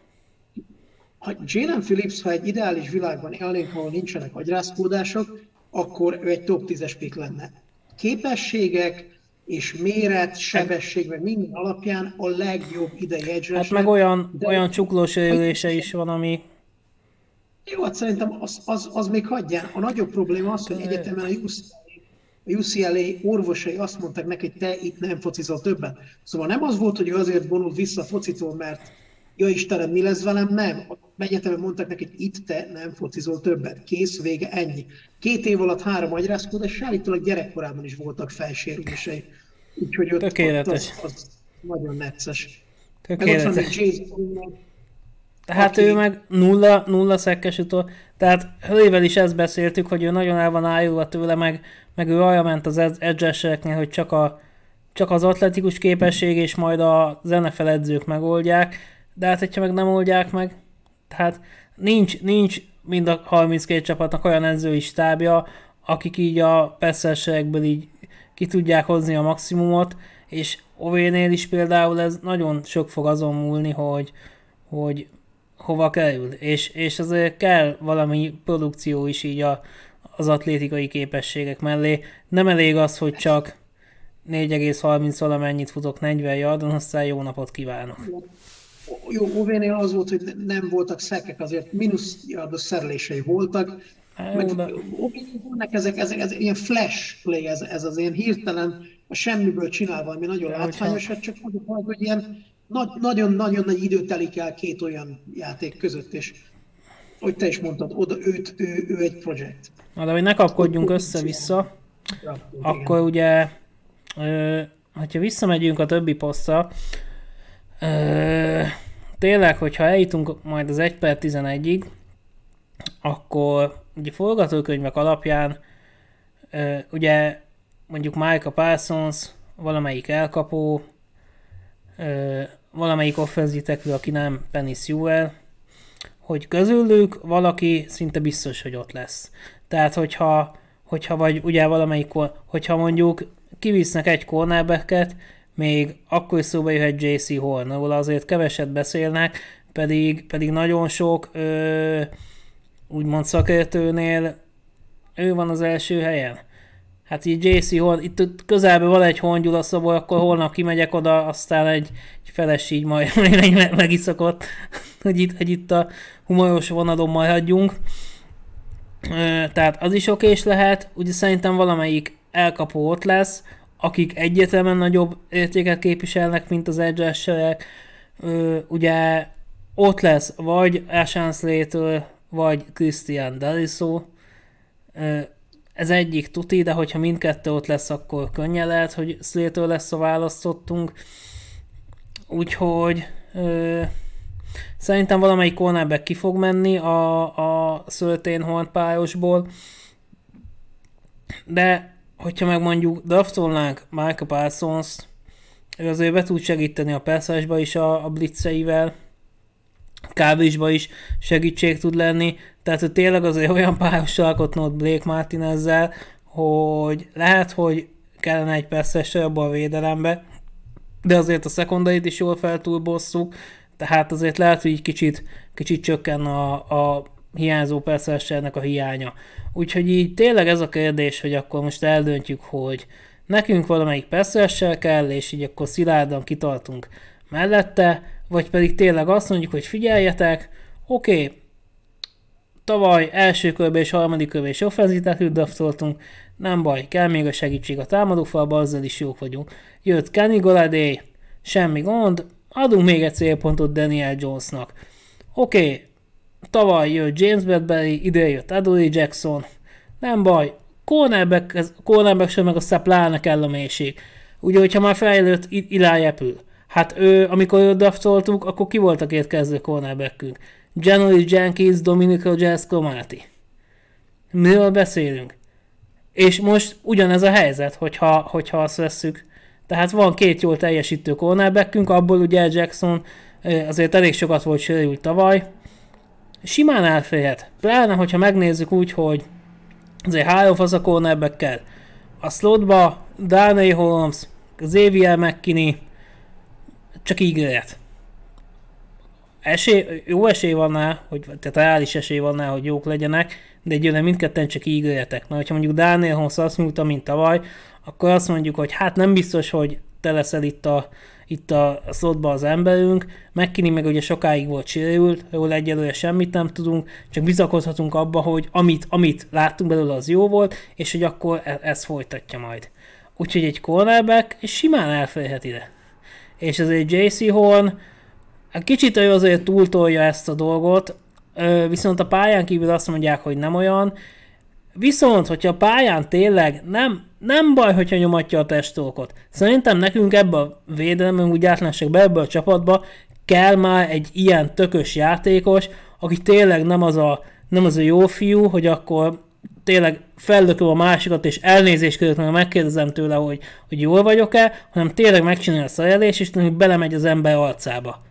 S2: ha Jalen Phillips, ha egy ideális világban élnénk, ahol nincsenek agyrázkódások, akkor ő egy top 10-es pick lenne. Képességek és méret, sebesség, meg minden alapján a legjobb idei edge
S1: Hát meg olyan, de olyan csuklós élése is van, ami...
S2: Jó, hát szerintem az, az, az még hagyján. A nagyobb probléma az, hogy egyetemen a UCLA, a UCLA orvosai azt mondták neki, hogy te itt nem focizol többet. Szóval nem az volt, hogy ő azért vonult vissza focitól, mert ja Istenem, mi lesz velem? Nem. Egyetemen mondtak neki, hogy itt te nem focizol többet. Kész, vége, ennyi. Két év alatt három agyrázkódás, és állítólag gyerekkorában is voltak felsérülései. Úgyhogy ott,
S1: Tökéletes.
S2: Ott az, az nagyon necces.
S1: Tökéletes. Tehát aki... ő meg nulla, nulla szekkes utó. Tehát Hővel is ezt beszéltük, hogy ő nagyon el van ájulva tőle, meg, meg ő arra ment az edgeseknél, hogy csak, a, csak az atletikus képesség és majd a NFL edzők megoldják de hát hogyha meg nem oldják meg, tehát nincs, nincs mind a 32 csapatnak olyan edzői stábja, akik így a perszersegből így ki tudják hozni a maximumot, és Ovénél is például ez nagyon sok fog azon múlni, hogy, hogy hova kerül, és, és azért kell valami produkció is így a, az atlétikai képességek mellé. Nem elég az, hogy csak 4,30 valamennyit futok 40 yardon, aztán jó napot kívánok
S2: jó, Ovénél az volt, hogy nem voltak szekek, azért mínusz yardos szerelései voltak, meg vannak ezek, ezek, ezek, ilyen flash play, ez, ez az ilyen hirtelen a semmiből csinál valami nagyon látványos, hát csak mondjuk, hogy ilyen nagyon-nagyon nagy idő telik el két olyan játék között, és hogy te is mondtad, oda őt, ő, ő egy projekt.
S1: Na, de hogy ne kapkodjunk össze-vissza, ja, akkor igen. ugye, ö, ha visszamegyünk a többi posztra, Ö, tényleg, hogyha eljutunk majd az 1 per 11-ig, akkor ugye forgatókönyvek alapján ugye mondjuk Micah Parsons, valamelyik elkapó, valamelyik offenzítekről, aki nem Penny Sewell, hogy közülük valaki szinte biztos, hogy ott lesz. Tehát, hogyha, hogyha vagy ugye valamelyik, hogyha mondjuk kivisznek egy cornerbacket, még akkor is szóba jöhet JC Horn, ahol azért keveset beszélnek, pedig, pedig nagyon sok ö, úgymond szakértőnél ő van az első helyen. Hát így JC Horn, itt közelben van egy hongyula szoba, akkor holnap kimegyek oda, aztán egy, egy feles majd megiszakott, hogy itt, hogy itt a humoros vonadon majd hagyjunk. Tehát az is okés lehet, ugye szerintem valamelyik elkapó ott lesz, akik egyetemen nagyobb értéket képviselnek, mint az edge ugye ott lesz vagy Ashan Slater, vagy Christian Dariso. Ez egyik tuti, de hogyha mindkettő ott lesz, akkor könnyen lehet, hogy Slater lesz a választottunk. Úgyhogy ö, szerintem valamelyik cornerback ki fog menni a, a Szöltén Horn pályosból. De hogyha meg mondjuk draftolnánk Micah parsons ő azért be tud segíteni a perszásba is a, a blitzeivel, kábisba is segítség tud lenni, tehát hogy tényleg azért olyan pályos alkotnod Blake Martin ezzel, hogy lehet, hogy kellene egy persze abba a védelembe, de azért a szekondait is jól feltúlbosszuk, tehát azért lehet, hogy egy kicsit, kicsit csökken a, a hiányzó perszeressernek a hiánya. Úgyhogy így tényleg ez a kérdés, hogy akkor most eldöntjük, hogy nekünk valamelyik perszeresser kell, és így akkor szilárdan kitartunk mellette, vagy pedig tényleg azt mondjuk, hogy figyeljetek, oké, okay, tavaly első körben és harmadik körben is offenzitát draftoltunk, nem baj, kell még a segítség a támadófalba, azzal is jók vagyunk. Jött Kenny Goladé, semmi gond, adunk még egy célpontot Daniel Jonesnak. Oké, okay, Tavaly jött James Bradbury, ide jött Adoree Jackson. Nem baj, cornerback, cornerback sem meg aztán pláne kell a mélység. Ugye, hogyha már fejlődött Eli Apple. Hát ő, amikor őt draftoltuk, akkor ki volt a két kezdő cornerbackünk? January Jenkins, Dominic Rogers, Cromartie. Miről beszélünk? És most ugyanez a helyzet, hogyha, hogyha azt vesszük. Tehát van két jól teljesítő cornerbackünk, abból ugye Jackson azért elég sokat volt sérült tavaly. Simán elférhet. Pláne, hogyha megnézzük úgy, hogy azért három fasz a cornerback A slotba Darnay Holmes, Xavier McKinney, csak ígéret. Esély, jó esély van rá, hogy, tehát reális esély van rá, hogy jók legyenek, de egyőre mindketten csak ígéretek. Na, hogyha mondjuk Daniel Holmes azt nyújta, mint tavaly, akkor azt mondjuk, hogy hát nem biztos, hogy te leszel itt a, itt a szotba az emberünk. McKinney meg ugye sokáig volt sérült, jól egyelőre semmit nem tudunk, csak bizakodhatunk abba, hogy amit, amit láttunk belőle az jó volt, és hogy akkor e- ez folytatja majd. Úgyhogy egy cornerback simán elférhet ide. És azért JC Horn kicsit ő azért túltolja ezt a dolgot, viszont a pályán kívül azt mondják, hogy nem olyan, Viszont, hogyha a pályán tényleg nem, nem baj, hogyha nyomatja a testolkot. Szerintem nekünk ebbe a védelemben, úgy általánosságban ebbe a csapatba kell már egy ilyen tökös játékos, aki tényleg nem az a, nem az a jó fiú, hogy akkor tényleg fellököm a másikat, és elnézést között meg megkérdezem tőle, hogy, hogy jól vagyok-e, hanem tényleg megcsinálja a szajelés, és belemegy az ember arcába.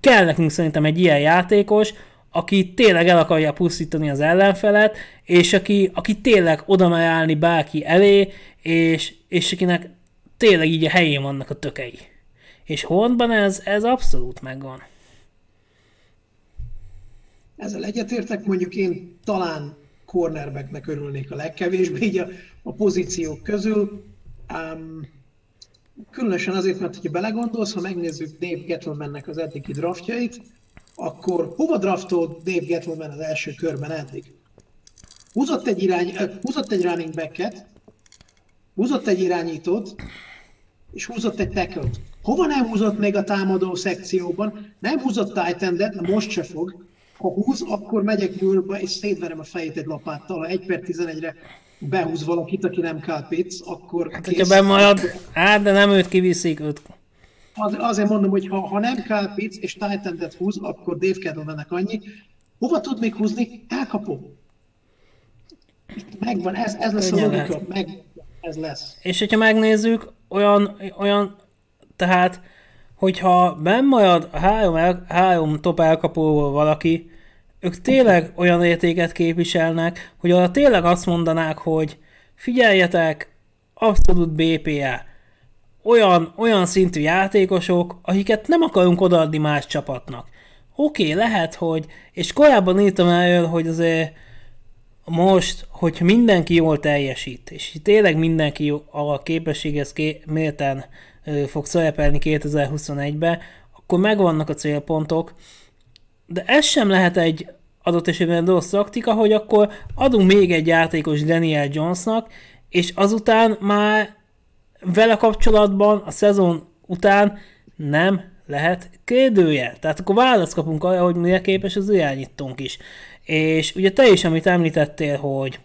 S1: Kell nekünk szerintem egy ilyen játékos, aki tényleg el akarja pusztítani az ellenfelet, és aki, aki tényleg oda mer állni bárki elé, és, és akinek tényleg így a helyén vannak a tökei. És Hornban ez, ez abszolút megvan.
S2: Ezzel egyetértek, mondjuk én talán cornerbacknek örülnék a legkevésbé így a, a pozíciók közül. Um, különösen azért, mert ha belegondolsz, ha megnézzük Dave Gettlemannek az eddigi draftjait, akkor hova draftolt Dave Gettleman az első körben eddig? Húzott egy, irány, húzott egy running backet, húzott egy irányítót, és húzott egy tackle Hova nem húzott még a támadó szekcióban? Nem húzott titan most se fog. Ha húz, akkor megyek nyúlba, és szétverem a fejét egy lapáttal. Ha 1 per 11-re behúz valakit, aki nem Kyle Pitts, akkor
S1: hát, kész. hogyha bemarad, hát de nem őt kiviszik, őt
S2: az, azért mondom, hogy ha, ha nem Kyle Pitts és titan húz, akkor Dave Kettlemannek annyi. Hova tud még húzni? Elkapó. Megvan, ez, ez lesz Könnyen a logika, meg, ez lesz.
S1: És hogyha megnézzük, olyan, olyan tehát, hogyha benn marad a három, el, három top elkapóval valaki, ők tényleg olyan értéket képviselnek, hogy arra tényleg azt mondanák, hogy figyeljetek, abszolút BPA, olyan, olyan szintű játékosok, akiket nem akarunk odaadni más csapatnak. Oké, okay, lehet, hogy, és korábban írtam el, hogy azért most, hogy mindenki jól teljesít, és tényleg mindenki a képességhez ké- méltán fog szerepelni 2021-ben, akkor megvannak a célpontok, de ez sem lehet egy adott esetben rossz taktika, hogy akkor adunk még egy játékos Daniel Jonesnak, és azután már vele kapcsolatban a szezon után nem lehet kérdője. Tehát akkor választ kapunk arra, hogy mire képes az irányítónk is. És ugye te is, amit említettél, hogy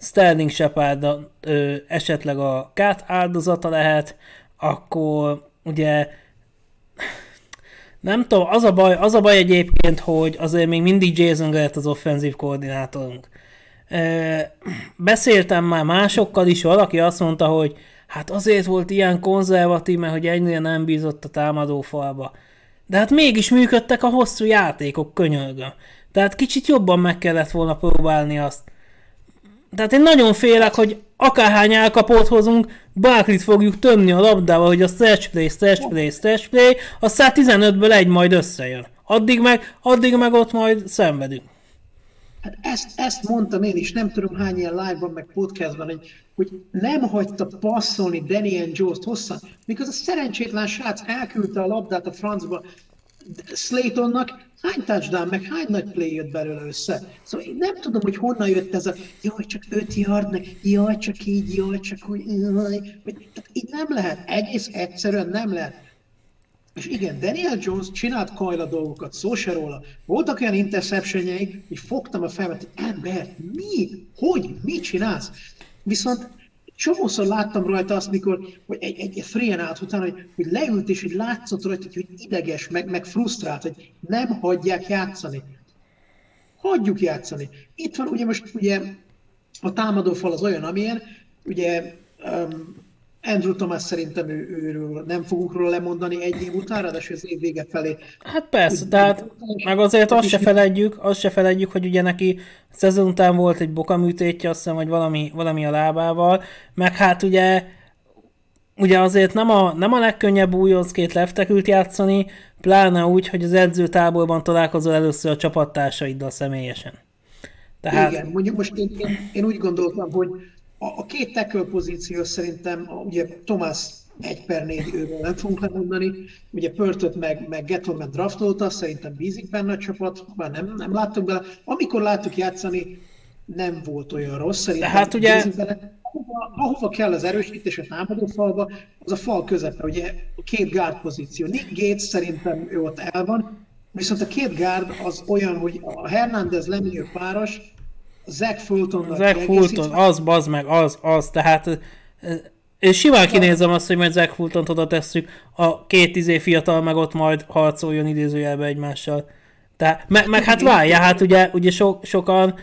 S1: Sterling Shepard ö, esetleg a kát áldozata lehet, akkor ugye nem tudom, az a baj, az a baj egyébként, hogy azért még mindig Jason Garrett az offenzív koordinátorunk. Beszéltem már másokkal is, valaki azt mondta, hogy Hát azért volt ilyen konzervatív, mert hogy ennyire nem bízott a támadó falba. De hát mégis működtek a hosszú játékok, könyörgöm. Tehát kicsit jobban meg kellett volna próbálni azt. Tehát én nagyon félek, hogy akárhány elkapót hozunk, Barkley-t fogjuk tömni a labdával, hogy a stretch play, stretch play, stretch play, aztán 15-ből egy majd összejön. Addig meg, addig meg ott majd szenvedünk.
S2: Hát ezt, ezt mondtam én is, nem tudom hány ilyen live-ban, meg podcastban, hogy, hogy nem hagyta passzolni Daniel Jones-t hosszan, mikor a szerencsétlen srác elküldte a labdát a francba Slaytonnak, hány touchdown, meg hány nagy play jött belőle össze. Szóval én nem tudom, hogy honnan jött ez a jaj, csak öt yard, meg jaj, csak így, jaj, csak úgy, jaj. Így nem lehet, egész egyszerűen nem lehet. És igen, Daniel Jones csinált Kajla dolgokat, szó se róla. Voltak olyan interceptionjeik, hogy fogtam a fejemet, hogy ember, mi? Hogy? Mit csinálsz? Viszont csomószor láttam rajta azt, mikor hogy egy, egy, egy free out után, hogy, hogy leült és hogy látszott rajta, hogy ideges, meg, meg frusztrált, hogy nem hagyják játszani. Hagyjuk játszani. Itt van ugye most ugye a támadó fal az olyan, amilyen, ugye um, Andrew Thomas szerintem ő, őről nem fogunk róla lemondani egy év után, ráadásul az év vége felé.
S1: Hát persze, úgy, tehát meg azért azt se feledjük, azt se feledjük, hogy ugye neki szezon után volt egy bokaműtétje, azt hiszem, vagy valami, valami a lábával, meg hát ugye ugye azért nem a, nem a legkönnyebb újoncként leftekült játszani, pláne úgy, hogy az edzőtáborban találkozol először a csapattársaiddal személyesen.
S2: Tehát... Igen, mondjuk most én, én, én úgy gondoltam, hogy a, a két tackle pozíció szerintem, a, ugye Thomas egy per négy őről nem fogunk lemondani, ugye Pörtöt meg, meg Gettleman draftolta, szerintem bízik benne a csapat, már nem, nem láttuk bele. Amikor láttuk játszani, nem volt olyan rossz, szerintem
S1: De hát ugye...
S2: Bele. Ahova, ahova kell az erősítés a támadó falba, az a fal közepe, ugye a két guard pozíció. Nick Gates szerintem ő ott el van, viszont a két guard az olyan, hogy a Hernández Lemieux páros, Zach Fulton.
S1: Zach Fulton, az, bazd meg, az, az, tehát és simán kinézem azt, hogy majd Zach Fulton oda tesszük, a két izé fiatal meg ott majd harcoljon idézőjelbe egymással. Tehát, meg, meg hát várja, hát ugye, ugye so, sokan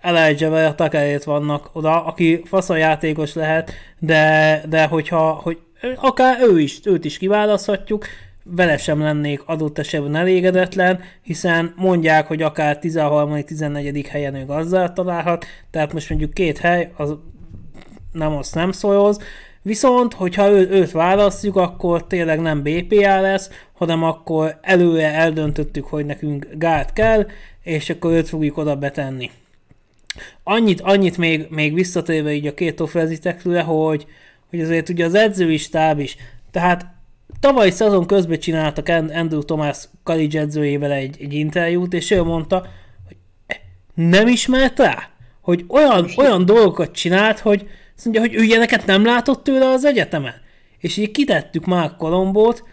S1: Elijah a takerét vannak oda, aki játékos lehet, de, de hogyha, hogy akár ő is, őt is kiválaszthatjuk, vele sem lennék adott esetben elégedetlen, hiszen mondják, hogy akár 13.-14. helyen ő gazdát találhat, tehát most mondjuk két hely, az nem azt nem szólhoz, Viszont, hogyha ő, őt választjuk, akkor tényleg nem BPA lesz, hanem akkor előre eldöntöttük, hogy nekünk gát kell, és akkor őt fogjuk oda betenni. Annyit, annyit még, még visszatérve így a két offenzitekre, hogy, hogy azért ugye az edzői stáb is, tehát tavaly szezon közben csináltak Andrew Thomas college edzőjével egy, egy interjút, és ő mondta, hogy nem ismert rá, hogy olyan, olyan dolgokat csinált, hogy azt mondja, hogy ő ilyeneket nem látott tőle az egyetemen. És így kitettük már Kolombót,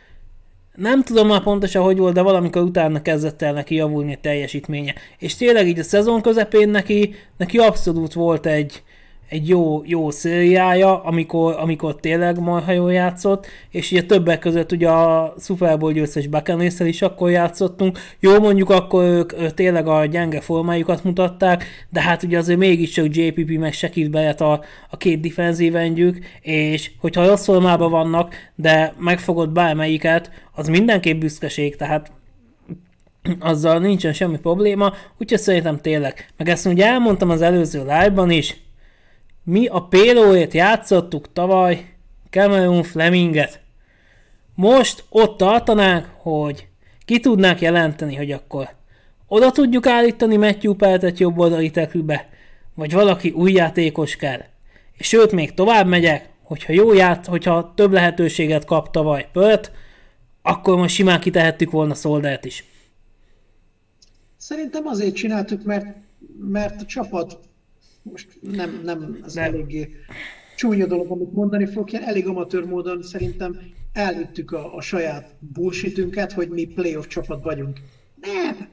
S1: nem tudom már pontosan, hogy volt, de valamikor utána kezdett el neki javulni a teljesítménye. És tényleg így a szezon közepén neki, neki abszolút volt egy, egy jó, jó szériája, amikor, amikor tényleg marha jól játszott, és ugye többek között ugye a Super Bowl győztes buccaneers is akkor játszottunk. Jó, mondjuk akkor ők, tényleg a gyenge formájukat mutatták, de hát ugye azért mégiscsak JPP meg Shakir Barrett a, a két defenzív endjük, és hogyha rossz formában vannak, de megfogott bármelyiket, az mindenképp büszkeség, tehát azzal nincsen semmi probléma, úgyhogy szerintem tényleg. Meg ezt ugye elmondtam az előző live-ban is, mi a Pélóét játszottuk tavaly Cameron Fleminget. Most ott tartanánk, hogy ki tudnák jelenteni, hogy akkor oda tudjuk állítani Matthew Peltet jobb oldali tekülbe, vagy valaki új játékos kell. És sőt, még tovább megyek, hogyha jó ját, hogyha több lehetőséget kap tavaly Pölt, akkor most simán kitehettük volna Szoldert is.
S2: Szerintem azért csináltuk, mert, mert a csapat most nem, nem ez nem. eléggé csúnya dolog, amit mondani fogok, ilyen elég amatőr módon szerintem elvittük a, a saját bullshitünket, hogy mi playoff csapat vagyunk. Nem!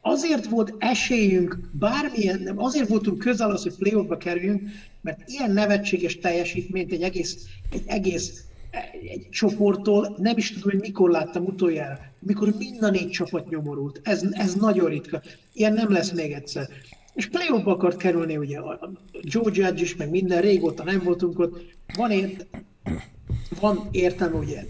S2: Azért volt esélyünk, bármilyen, nem, azért voltunk közel az, hogy playoffba kerüljünk, mert ilyen nevetséges teljesítményt egy egész, egy egész egy csoporttól nem is tudom, hogy mikor láttam utoljára, mikor mind a négy csapat nyomorult. Ez, ez nagyon ritka. Ilyen nem lesz még egyszer és play akart kerülni, ugye a Joe Judge is, meg minden, régóta nem voltunk ott. Van, ért, van értelme, ugye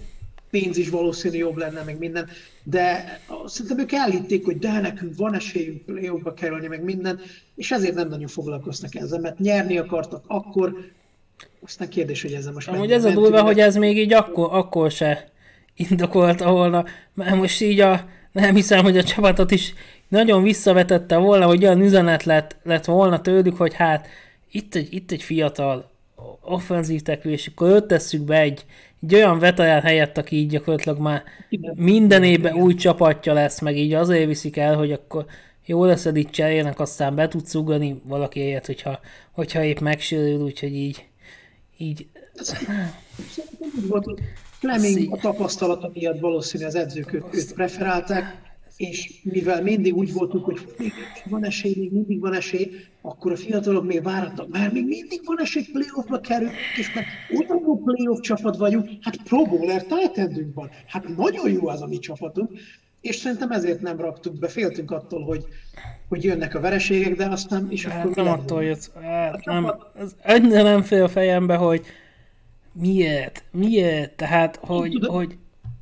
S2: pénz is valószínű jobb lenne, meg minden, de szerintem ők elhitték, hogy de nekünk van esélyünk play kerülni, meg minden, és ezért nem nagyon foglalkoznak ezzel, mert nyerni akartak akkor, aztán kérdés, hogy ezzel most
S1: Amúgy ez a durva, hogy ez még így akkor, akkor se indokolta volna, mert most így a, nem hiszem, hogy a csapatot is nagyon visszavetette volna, hogy olyan üzenet lett, lett volna tőlük, hogy hát itt egy, itt egy fiatal offenzív teklő, és akkor őt tesszük be egy, egy olyan veterán helyett, aki így gyakorlatilag már minden évben új csapatja lesz, meg így azért viszik el, hogy akkor jó lesz, itt cserélnek, aztán be tudsz ugrani valaki helyett, hogyha, hogyha épp megsérül, úgyhogy így, így...
S2: Fleming a tapasztalata miatt valószínűleg az edzők őt preferálták, és mivel mindig úgy voltunk, hogy még van esély, még mindig van esély, akkor a fiatalok még váratnak, mert még mindig van esély, playoffba kerül, és mert jó playoff csapat vagyunk, hát Pro Bowler titan van, hát nagyon jó az a mi csapatunk, és szerintem ezért nem raktuk be, féltünk attól, hogy, hogy jönnek a vereségek, de aztán is
S1: hát akkor... Nem attól jött, hát nem, ez egyre nem fél a fejembe, hogy Miért? Miért? Tehát, hogy,
S2: tudom.
S1: hogy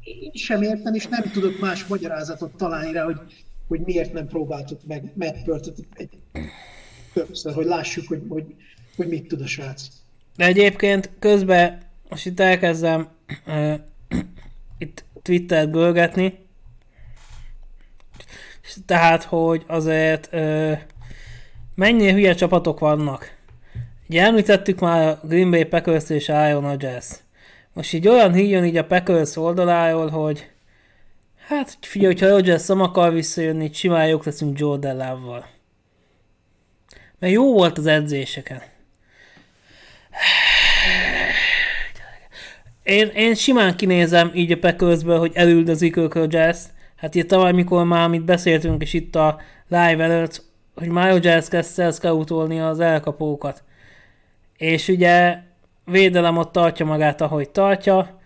S2: Én sem értem, és nem tudok más magyarázatot találni rá, hogy, hogy miért nem próbáltuk meg Matt egy többször, hogy lássuk, hogy, hogy, hogy mit tud a srác.
S1: De egyébként közben most itt elkezdem uh, itt Twittert bölgetni, tehát, hogy azért uh, mennyi hülye csapatok vannak. Ugye említettük már a Green Bay Packers és Iona Jazz. Most így olyan híjön így a Packers oldaláról, hogy hát figyelj, hogyha Rodgers nem akar visszajönni, simán jók leszünk Jordan Love-val. Mert jó volt az edzéseken. Én, én simán kinézem így a Packersből, hogy elüldözik ők jazz Hát itt tavaly, mikor már amit beszéltünk is itt a live előtt, hogy már jazz kezdte scoutolni az elkapókat. És ugye védelem ott tartja magát, ahogy tartja.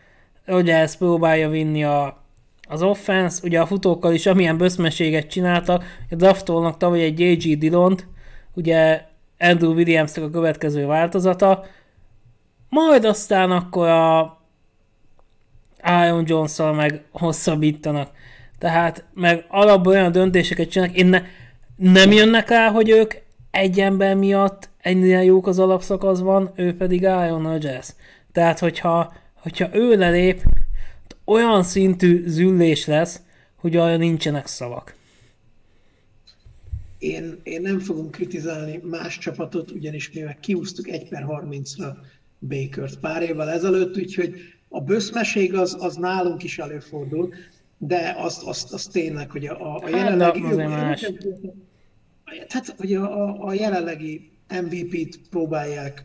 S1: Rodgers próbálja vinni a, az offense, ugye a futókkal is amilyen böszmeséget csináltak, draftolnak tavaly egy J.G. Dillont, ugye Andrew williams a következő változata, majd aztán akkor a Iron jones meg hosszabbítanak. Tehát meg alapból olyan döntéseket csinálnak, én ne, nem jönnek el, hogy ők egy ember miatt ennyire jók az alapszakaszban, ő pedig Iron Rodgers. Tehát, hogyha, hogyha ő lelép, olyan szintű züllés lesz, hogy olyan nincsenek szavak.
S2: Én, én nem fogom kritizálni más csapatot, ugyanis mivel kiúztuk 1 per 30-ra Bakert pár évvel ezelőtt, úgyhogy a böszmeség az, az nálunk is előfordul, de azt, azt, azt tényleg, hogy a, a jelenlegi... Hát, Tehát, hogy a, a, jelenlegi MVP-t próbálják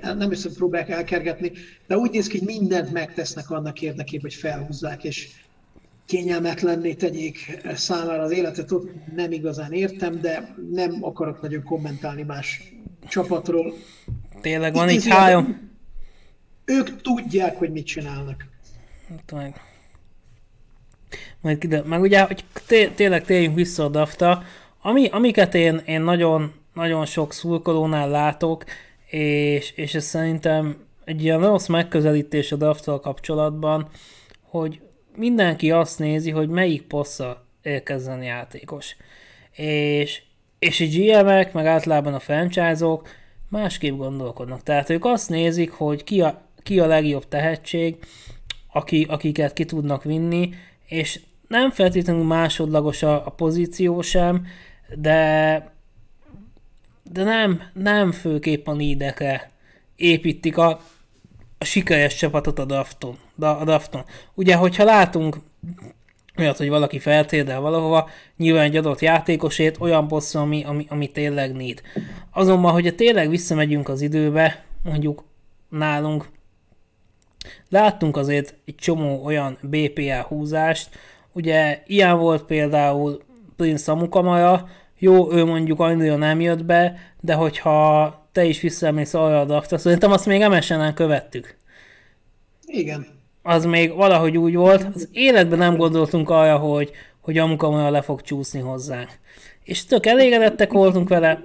S2: el, nem hiszem próbálják elkergetni, de úgy néz ki, hogy mindent megtesznek annak érdekében, hogy felhúzzák, és kényelmetlenné tegyék számára az életet, ott nem igazán értem, de nem akarok nagyon kommentálni más csapatról.
S1: Tényleg van így három?
S2: Ők tudják, hogy mit csinálnak.
S1: Hát meg. Majd kide... Meg ugye, hogy té- tényleg térjünk vissza a dafta, ami, amiket én, én nagyon, nagyon sok szurkolónál látok, és, és ez szerintem egy ilyen rossz megközelítés a drafttal kapcsolatban, hogy mindenki azt nézi, hogy melyik posztra érkezzen játékos. És, és a GM-ek, meg általában a franchise-ok másképp gondolkodnak. Tehát ők azt nézik, hogy ki a, ki a legjobb tehetség, aki, akiket ki tudnak vinni, és nem feltétlenül másodlagos a, a pozíció sem, de de nem, nem főképp a nídekre építik a, a sikeres csapatot a drafton, a drafton. Ugye, hogyha látunk olyat, hogy valaki feltérdel valahova, nyilván egy adott játékosét, olyan bosszú, ami, ami, ami tényleg need. Azonban, hogyha tényleg visszamegyünk az időbe, mondjuk nálunk, láttunk azért egy csomó olyan BPA húzást, ugye ilyen volt például Prince Amukamara, jó, ő mondjuk annyira nem jött be, de hogyha te is visszaemléksz arra a draftra, szerintem azt még MSN-en követtük.
S2: Igen.
S1: Az még valahogy úgy volt, az életben nem gondoltunk arra, hogy, hogy Amukamara le fog csúszni hozzánk. És tök elégedettek voltunk vele.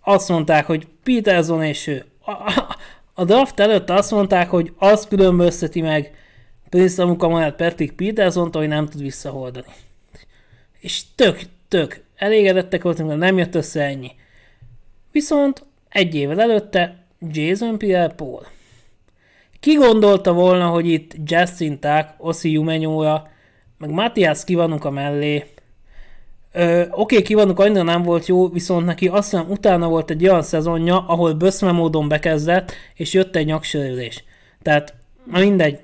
S1: Azt mondták, hogy Peterson és ő. A, a, a draft előtt azt mondták, hogy az különbözteti meg Prince Amukamarát Patrick peterson hogy nem tud visszaholdani. És tök, tök elégedettek voltunk, nem jött össze ennyi. Viszont egy évvel előtte Jason Pierre-Paul. Ki gondolta volna, hogy itt Justin Tuck, Ossi Jumenyóra, meg Matthias kivonunk a mellé. Oké, okay, kivonunk annyira nem volt jó, viszont neki azt hiszem utána volt egy olyan szezonja, ahol böszme módon bekezdett, és jött egy nyaksörülés. Tehát, mindegy.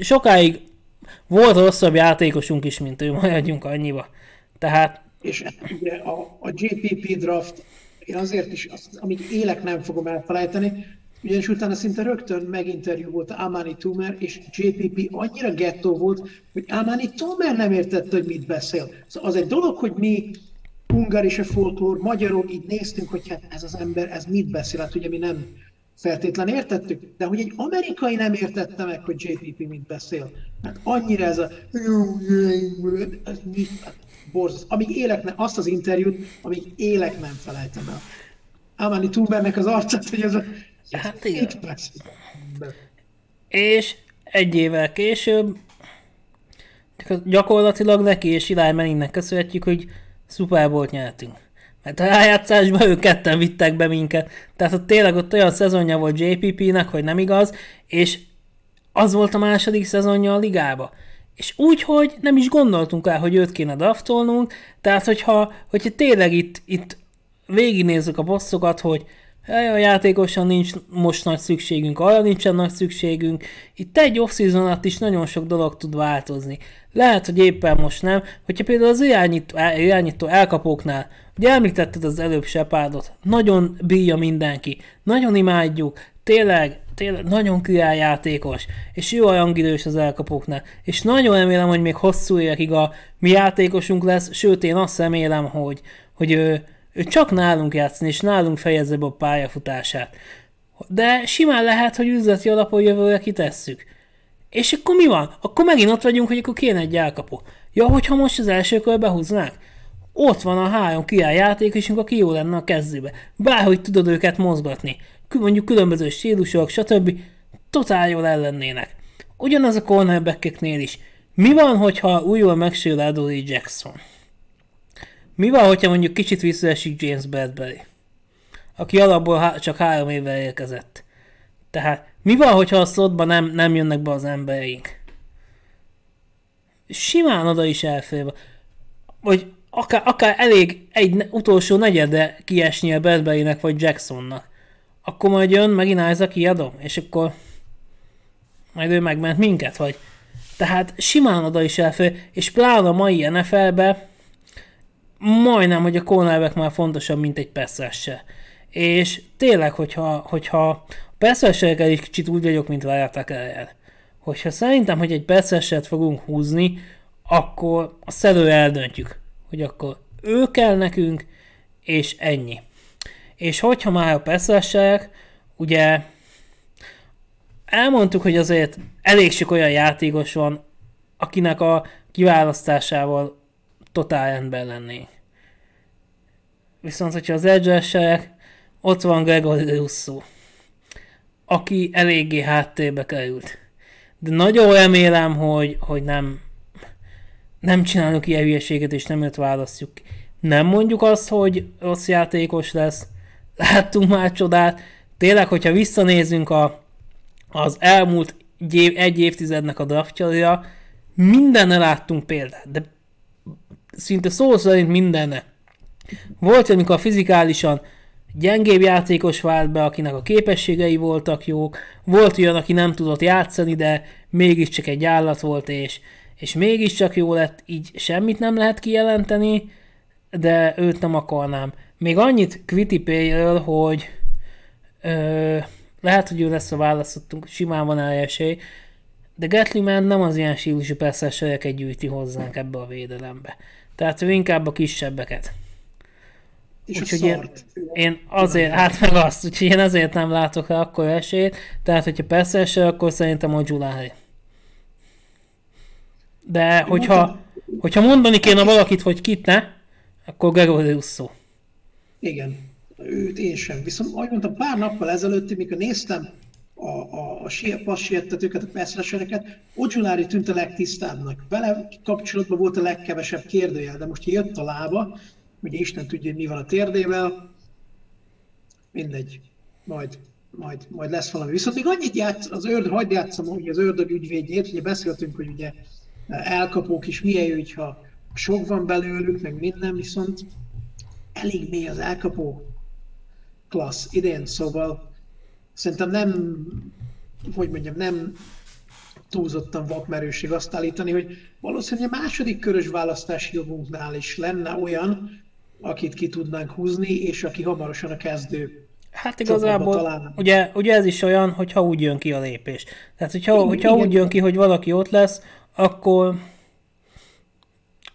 S1: Sokáig volt rosszabb játékosunk is, mint ő, maradjunk annyiba. Tehát...
S2: És ugye a, a JPP draft, én azért is, azt, amíg élek nem fogom elfelejteni, ugyanis utána szinte rögtön meginterjú volt Amani Tumer, és JPP annyira gettó volt, hogy Amani Tumer nem értette, hogy mit beszél. Szóval az egy dolog, hogy mi ungar és a folklór, magyarok így néztünk, hogy hát ez az ember, ez mit beszél, hát ugye mi nem feltétlen értettük, de hogy egy amerikai nem értette meg, hogy JPP mit beszél. Hát annyira ez a ez mit, borzasztó. Amíg élek, ne, azt az interjút, amíg élek nem felejtem el. Amani Tubernek az arcát, hogy ez a
S1: Hát igen. És egy évvel később gyakorlatilag neki és Eli Manningnek köszönhetjük, hogy Super Bowl-t nyertünk. Mert a rájátszásban ők ketten vittek be minket. Tehát ott tényleg ott olyan szezonja volt JPP-nek, hogy nem igaz, és az volt a második szezonja a ligába. És úgy, hogy nem is gondoltunk el, hogy őt kéne draftolnunk, tehát hogyha, hogyha tényleg itt, itt végignézzük a bosszokat, hogy a játékosan nincs most nagy szükségünk, arra nincsen nagy szükségünk. Itt egy off alatt is nagyon sok dolog tud változni. Lehet, hogy éppen most nem. Hogyha például az irányító, irányító elkapóknál, ugye említetted az előbb Sepárdot, nagyon bíja mindenki, nagyon imádjuk, tényleg, tényleg nagyon játékos, és jó olyan idős az elkapóknál, és nagyon remélem, hogy még hosszú évekig a mi játékosunk lesz, sőt én azt remélem, hogy, hogy ő, ő csak nálunk játszni, és nálunk fejezze be a pályafutását. De simán lehet, hogy üzleti alapon jövőre kitesszük. És akkor mi van? Akkor megint ott vagyunk, hogy akkor kéne egy elkapó. Ja, hogyha most az első körbe húznák? Ott van a három király játékosunk, aki jó lenne a kezdőbe. Bárhogy tudod őket mozgatni. Mondjuk különböző stílusok, stb. Totál jól ellennének. Ugyanaz a cornerbackeknél is. Mi van, hogyha újul megsérül Adoree Jackson? Mi van, hogyha mondjuk kicsit visszaesik James Bradbury? Aki alapból há- csak három évvel érkezett. Tehát mi van, hogyha a szotba nem, nem jönnek be az embereink? Simán oda is elfér. Vagy akár, akár elég egy utolsó negyede kiesni a Bradbury-nek vagy Jacksonnak. Akkor majd jön megint Isaac kiadom, és akkor majd ő megment minket, vagy tehát simán oda is elfér, és pláne a mai NFL-be majdnem, hogy a cornerback már fontosabb, mint egy passzesse. És tényleg, hogyha, hogyha Passzessekkel is kicsit úgy vagyok, mint várjátok el. Hogyha szerintem, hogy egy passzesset fogunk húzni, akkor a szelő eldöntjük, hogy akkor ő kell nekünk, és ennyi. És hogyha már a passzesek, ugye elmondtuk, hogy azért elég sok olyan játékos van, akinek a kiválasztásával totál rendben lennénk. Viszont, hogyha az edge ott van Gregory Russo, aki eléggé háttérbe került. De nagyon remélem, hogy, hogy nem, nem csinálunk ilyen hülyeséget, és nem őt választjuk. Nem mondjuk azt, hogy rossz játékos lesz. Láttunk már csodát. Tényleg, hogyha visszanézünk a, az elmúlt egy évtizednek a draftjaira, mindenne láttunk példát, de szinte szó szerint mindenne. Volt, amikor fizikálisan gyengébb játékos vált be, akinek a képességei voltak jók, volt olyan, aki nem tudott játszani, de mégiscsak egy állat volt, és, és mégiscsak jó lett, így semmit nem lehet kijelenteni, de őt nem akarnám. Még annyit Quitipay-ről, hogy ö, lehet, hogy ő lesz a választottunk, simán van el esély, de Gatliman nem az ilyen stílusú persze gyűjti hozzánk ebbe a védelembe. Tehát ő inkább a kisebbeket. És úgyhogy én, én azért, hát meg azt, úgyhogy én azért nem látok rá akkor esélyt, tehát hogyha persze esély, akkor szerintem a July. De hogyha, hogyha mondani kéne valakit, hogy kit ne, akkor Gregory Russo.
S2: Igen, őt én sem. Viszont ahogy mondtam, pár nappal ezelőtt, mikor néztem a, a, a passértetőket, a passzresereket, Ogyulári tűnt a legtisztábbnak. Vele kapcsolatban volt a legkevesebb kérdőjel, de most jött a lába, Ugye Isten tudja, hogy mi van a térdével. Mindegy. Majd, majd, majd lesz valami. Viszont még annyit játsz, az ördög, hagyd játszom hogy az ördög ügyvédjét, ugye beszéltünk, hogy ugye elkapók is. Milyen jó, hogyha sok van belőlük, meg minden, viszont elég mély az elkapó klassz idén, szóval szerintem nem, hogy mondjam, nem túlzottan vakmerőség azt állítani, hogy valószínűleg a második körös választási jogunknál is lenne olyan, akit ki tudnánk húzni, és aki hamarosan a kezdő
S1: Hát igazából, ugye, ugye ez is olyan, hogyha úgy jön ki a lépés. Tehát, hogyha, hogyha úgy jön ki, hogy valaki ott lesz, akkor,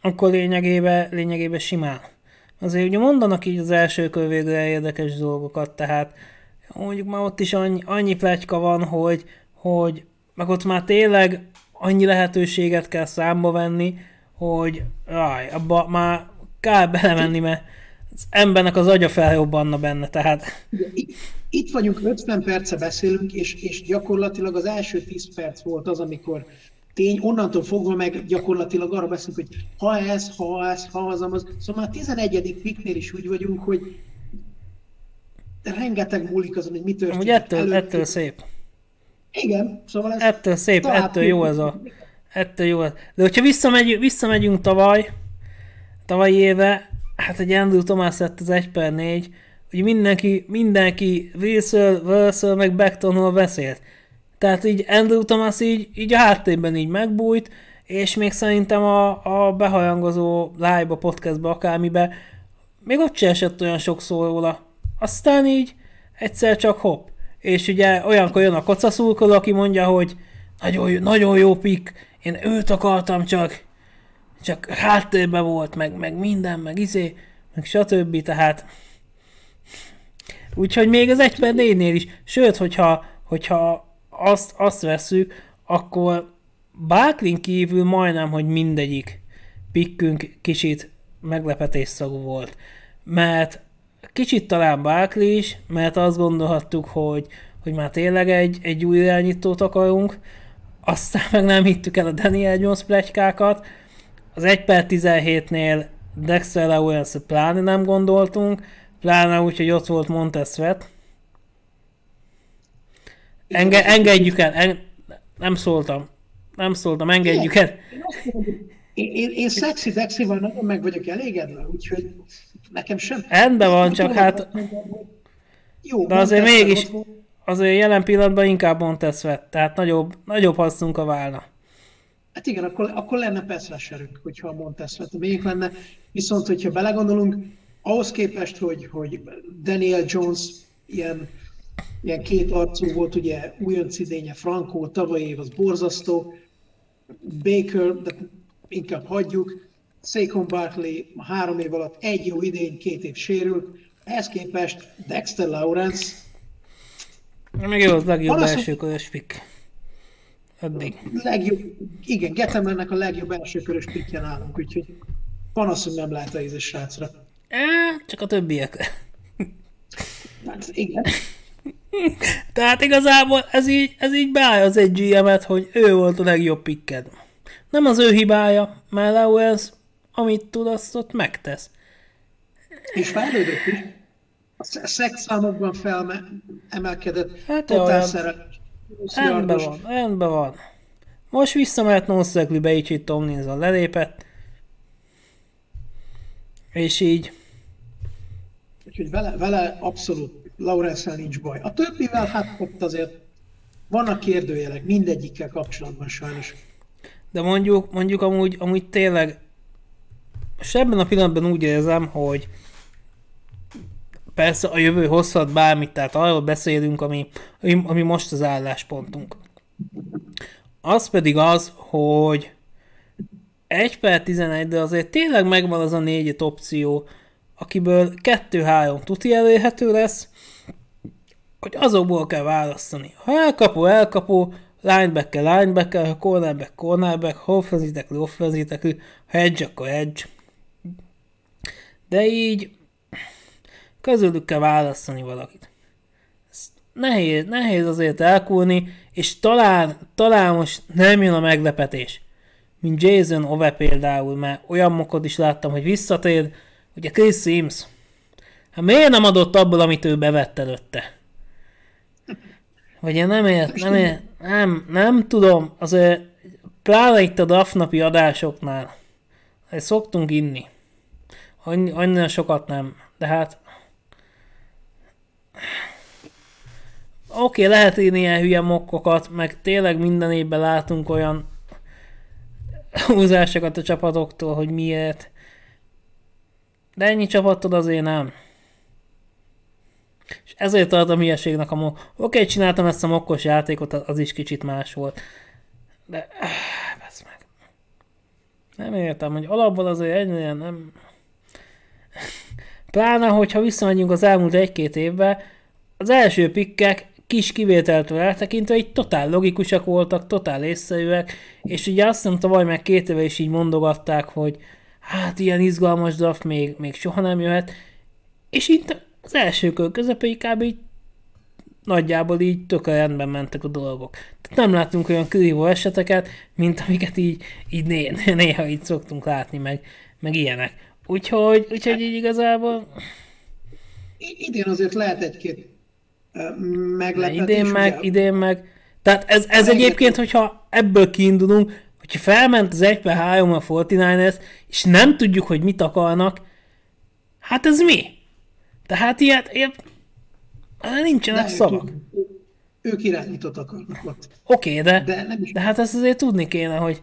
S1: akkor lényegében, lényegében simán. Azért ugye mondanak így az első kör végre érdekes dolgokat, tehát mondjuk már ott is annyi, annyi pletyka van, hogy, hogy meg ott már tényleg annyi lehetőséget kell számba venni, hogy aj, abba már kár belemenni, mert az embernek az agya feljobbanna benne, tehát...
S2: itt vagyunk, 50 perce beszélünk, és, és gyakorlatilag az első 10 perc volt az, amikor tény, onnantól fogva meg gyakorlatilag arra beszélünk, hogy ha ez, ha ez, ha az, az. Szóval már 11. piknél is úgy vagyunk, hogy rengeteg múlik azon, hogy mi történik.
S1: Ugye ettől, előtt. ettől szép.
S2: Igen, szóval ez...
S1: Ettől szép, ettől jó ez a... Ettől jó ez. De hogyha visszamegy, visszamegyünk tavaly, tavalyi éve, hát egy Andrew Thomas lett az 1 per 4, hogy mindenki, mindenki Wilson, Wilson meg Becktonról beszélt. Tehát így Andrew Thomas így, így a háttérben így megbújt, és még szerintem a, a behajangozó live-ba, podcastba, akármibe, még ott se esett olyan sok szó róla. Aztán így egyszer csak hopp. És ugye olyankor jön a kocaszulkoló, aki mondja, hogy nagyon, nagyon jó pik, én őt akartam csak, csak háttérben volt, meg, meg minden, meg izé, meg stb. Tehát úgyhogy még az 1 per 4-nél is, sőt, hogyha, hogyha azt, azt veszük, akkor Báklin kívül majdnem, hogy mindegyik pikkünk kicsit meglepetésszagú volt. Mert kicsit talán Bákli is, mert azt gondolhattuk, hogy, hogy már tényleg egy, egy új irányítót akarunk, aztán meg nem hittük el a Daniel Jones pletykákat. Az 1 per 17-nél Dexter Lawrence pláne nem gondoltunk, pláne úgy, hogy ott volt Montez Sweat. Enge, engedjük el, en, nem szóltam, nem szóltam, engedjük el.
S2: Én, én, én szexi Dexival nagyon meg vagyok elégedve, úgyhogy nekem sem.
S1: Rendben van, csak hát... Jó, de azért mégis, azért jelen pillanatban inkább Montez Sweat, tehát nagyobb, nagyobb hasznunk a válna.
S2: Hát igen, akkor, akkor lenne Peszleserünk, hogyha a Montez Sweat még lenne. Viszont, hogyha belegondolunk, ahhoz képest, hogy, hogy Daniel Jones ilyen ilyen két arcú volt, ugye újonc idénye Franco, tavaly év az borzasztó, Baker, de inkább hagyjuk, Saquon Barkley három év alatt egy jó idény, két év sérült, ehhez képest Dexter Lawrence
S1: még jó, az legjobb Panaszok... első körös pick. Eddig.
S2: Legjobb, igen, Getemennek a legjobb első körös pickje nálunk, úgyhogy panaszunk nem lehet a ízes srácra.
S1: É, csak a többiek.
S2: Hát igen.
S1: Tehát igazából ez így, ez így beáll az egy GM-et, hogy ő volt a legjobb pikked. Nem az ő hibája, mert Lawrence, amit tud, azt ott megtesz.
S2: És fejlődött is. A szexszámokban felemelkedett.
S1: Hát olyan... Rendben van, rendben van. Most visszamehet Nonszeglibe, így, hogy Tomlinson lelépett. És így.
S2: Úgyhogy vele, vele abszolút lawrence nincs baj. A többivel hát ott azért vannak kérdőjelek mindegyikkel kapcsolatban sajnos.
S1: De mondjuk, mondjuk amúgy, amúgy tényleg és ebben a pillanatban úgy érzem, hogy persze a jövő hozhat bármit, tehát arról beszélünk, ami, ami, ami most az álláspontunk. Az pedig az, hogy 1 per 11, de azért tényleg megvan az a négyet opció, akiből 2-3 tuti elérhető lesz, hogy azokból kell választani. Ha elkapó, elkapó, linebacker, linebacker, ha cornerback, cornerback, ha offensive tackle, offensive ha edge, akkor edge. De így közülük kell választani valakit. Ez nehéz, nehéz azért elkúrni, és talán, talán most nem jön a meglepetés, mint Jason Ove például, mert olyan mokot is láttam, hogy visszatér, ugye Chris Sims. Hát miért nem adott abból, amit ő bevett előtte? Vagy én nem ért, nem ért, nem, nem tudom, azért pláne itt a DAF napi adásoknál, ezt szoktunk inni. Annyi, annyira sokat nem, de hát oké, okay, lehet írni ilyen hülye mokkokat, meg tényleg minden évben látunk olyan húzásokat a csapatoktól, hogy miért. De ennyi csapattól azért nem. És ezért tartom hülyeségnek a mo... Oké, okay, csináltam ezt a mokkos játékot, az is kicsit más volt. De... Besz meg. Nem értem, hogy alapból azért ennyire nem... Pláne, hogyha visszamegyünk az elmúlt egy-két évbe, az első pikkek kis kivételtől eltekintve így totál logikusak voltak, totál észszerűek, és ugye azt nem tavaly meg két éve is így mondogatták, hogy hát ilyen izgalmas draft még, még soha nem jöhet, és itt az első kör közepéig kb. így nagyjából így tök rendben mentek a dolgok. Tehát nem látunk olyan kirívó eseteket, mint amiket így, így né- néha így szoktunk látni, meg, meg ilyenek. Úgyhogy, úgyhogy így igazából...
S2: Idén azért lehet egy-két meglepetés.
S1: Idén meg, ugye? idén meg. Tehát ez, ez egyébként, hogyha ebből kiindulunk, hogyha felment az 1 3 a 49ers, és nem tudjuk, hogy mit akarnak, hát ez mi? Tehát ilyet, ilyet nincsenek szavak.
S2: Ők, ők irányított akarnak ott.
S1: Oké, okay, de, de, nem is... de hát ezt azért tudni kéne, hogy...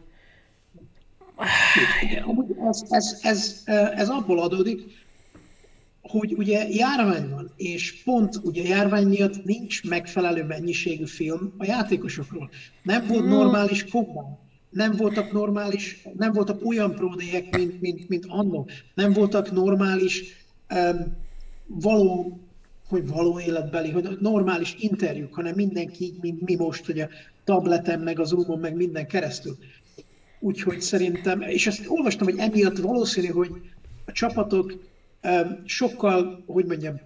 S2: Ez, ez, ez, ez abból adódik, hogy ugye járvány van, és pont ugye járvány miatt nincs megfelelő mennyiségű film a játékosokról. Nem volt hmm. normális kombán, nem voltak normális, nem voltak olyan pródéjek, mint, mint, mint annó, nem voltak normális um, való, hogy való életbeli, hogy normális interjúk, hanem mindenki így, mint mi most, hogy a tableten, meg az zoomon, meg minden keresztül. Úgyhogy szerintem, és ezt olvastam, hogy emiatt valószínű, hogy a csapatok sokkal, hogy mondjam,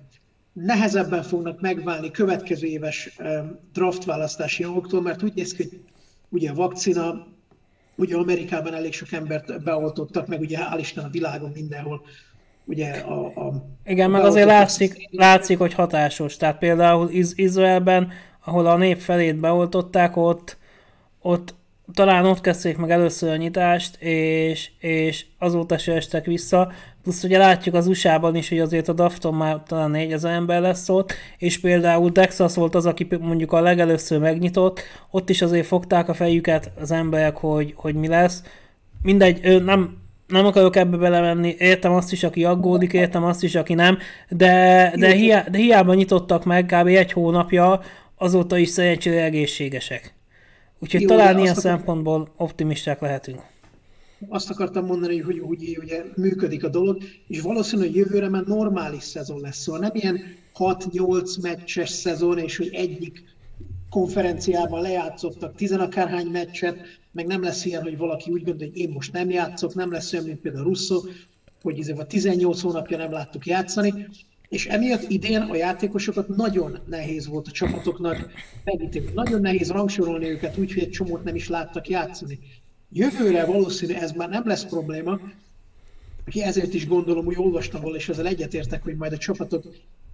S2: nehezebben fognak megválni következő éves draft választási jogoktól, mert úgy néz ki, hogy ugye a vakcina, ugye Amerikában elég sok embert beoltottak, meg ugye hál' Isten a világon mindenhol ugye a, a
S1: Igen, meg azért látszik, látszik, hogy hatásos. Tehát például Iz- Izraelben, ahol a nép felét beoltották, ott, ott talán ott kezdték meg először a nyitást, és, és azóta se estek vissza. Plusz ugye látjuk az USA-ban is, hogy azért a Dafton már talán 4000 ember lesz ott, és például Texas volt az, aki mondjuk a legelőször megnyitott, ott is azért fogták a fejüket az emberek, hogy, hogy mi lesz. Mindegy, nem, nem akarok ebbe belemenni, értem azt is, aki aggódik, értem azt is, aki nem, de, de, hiá, de hiába nyitottak meg kb. egy hónapja, azóta is szerencsére egészségesek. Úgyhogy Jó, talán ilyen szempontból optimisták lehetünk
S2: azt akartam mondani, hogy hogy ugye működik a dolog, és valószínűleg jövőre már normális szezon lesz. Szóval nem ilyen 6-8 meccses szezon, és hogy egyik konferenciában lejátszottak tizenakárhány meccset, meg nem lesz ilyen, hogy valaki úgy gondolja, hogy én most nem játszok, nem lesz olyan, mint például Russo, hogy izé a 18 hónapja nem láttuk játszani, és emiatt idén a játékosokat nagyon nehéz volt a csapatoknak megítélni. Nagyon nehéz rangsorolni őket úgy, hogy egy csomót nem is láttak játszani. Jövőre valószínű ez már nem lesz probléma, aki ezért is gondolom, hogy olvastam volna, és ezzel egyetértek, hogy majd a csapatok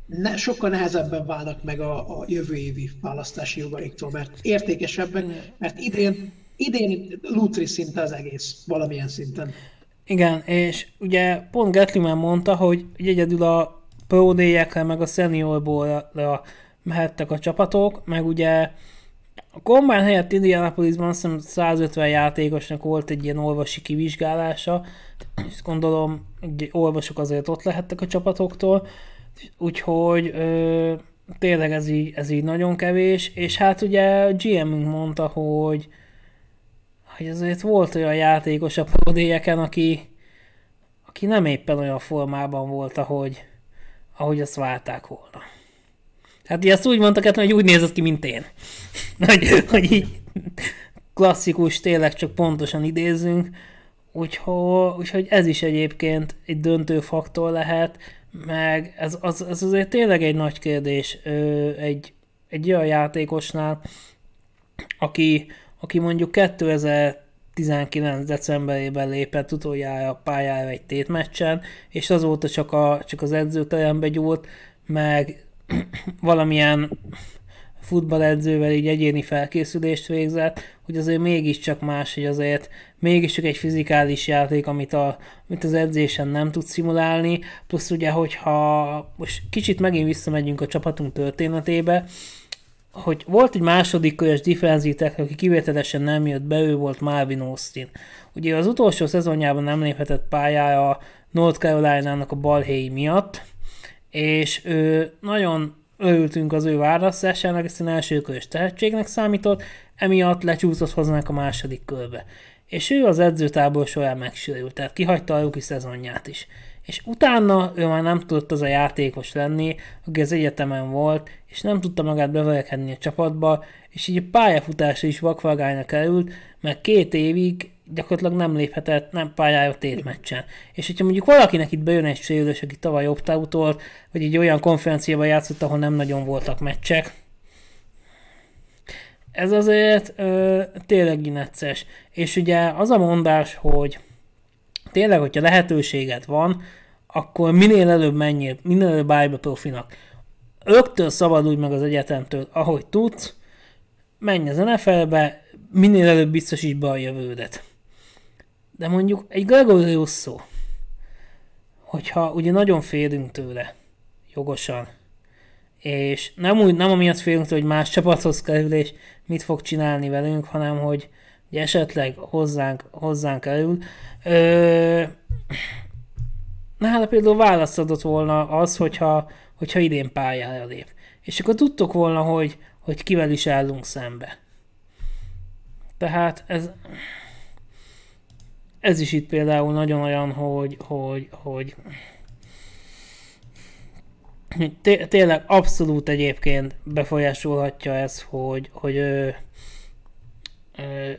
S2: ne, sokkal nehezebben válnak meg a, a jövő évi választási jogaiktól, mert értékesebbek, mert idén, idén lutri szinte az egész, valamilyen szinten.
S1: Igen, és ugye pont Gatliman mondta, hogy egyedül a pro meg a seniorból mehettek a csapatok, meg ugye a Combine helyett Indianapolisban azt hiszem 150 játékosnak volt egy ilyen olvasi kivizsgálása, és gondolom, hogy olvasok azért ott lehettek a csapatoktól, úgyhogy ö, tényleg ez így, ez így nagyon kevés, és hát ugye a GM-ünk mondta, hogy, hogy azért volt olyan játékos a prodéjeken, aki, aki nem éppen olyan formában volt, ahogy, ahogy azt válták volna. Hát ezt úgy mondtak, hogy úgy nézett ki, mint én. hogy, hogy így klasszikus, tényleg csak pontosan idézzünk. Úgyhogy, úgyhogy ez is egyébként egy döntő faktor lehet, meg ez, az, ez azért tényleg egy nagy kérdés egy, egy olyan játékosnál, aki, aki mondjuk 2019. decemberében lépett utoljára a pályára egy tétmeccsen, és azóta csak, a, csak az edzőterembe gyúlt, meg valamilyen futballedzővel így egyéni felkészülést végzett, hogy azért mégiscsak más, hogy azért mégiscsak egy fizikális játék, amit, a, amit az edzésen nem tud szimulálni, plusz ugye, hogyha most kicsit megint visszamegyünk a csapatunk történetébe, hogy volt egy második körös defenzítek, aki kivételesen nem jött be, ő volt Marvin Austin. Ugye az utolsó szezonjában nem léphetett pályára a North Carolina-nak a balhéi miatt, és ő nagyon örültünk az ő választásának, hiszen első körös tehetségnek számított, emiatt lecsúszott hozzánk a második körbe. És ő az edzőtábor során megsérült, tehát kihagyta a rookie szezonját is. És utána ő már nem tudott az a játékos lenni, aki az egyetemen volt, és nem tudta magát beverekedni a csapatba, és így a pályafutása is vakvágányra került, mert két évig gyakorlatilag nem léphetett, nem pályára tétmeccsen. És hogyha mondjuk valakinek itt bejön egy sérülés, aki tavaly opt vagy egy olyan konferenciában játszott, ahol nem nagyon voltak meccsek, ez azért ö, tényleg necces. És ugye az a mondás, hogy tényleg, hogyha lehetőséged van, akkor minél előbb menjél, minél előbb állj be profinak. Rögtön szabadulj meg az egyetemtől, ahogy tudsz, menj az NFL-be, minél előbb biztosíts be a jövődet. De mondjuk egy Gregory Russo, hogyha ugye nagyon félünk tőle, jogosan, és nem, úgy, nem amiatt félünk tőle, hogy más csapathoz kerül, és mit fog csinálni velünk, hanem hogy, hogy esetleg hozzánk, hozzánk kerül. Ö, nála például választ adott volna az, hogyha, hogyha idén pályára lép. És akkor tudtok volna, hogy, hogy kivel is állunk szembe. Tehát ez, ez is itt például nagyon olyan, hogy, hogy, hogy té- tényleg abszolút egyébként befolyásolhatja ez, hogy, hogy ö, ö,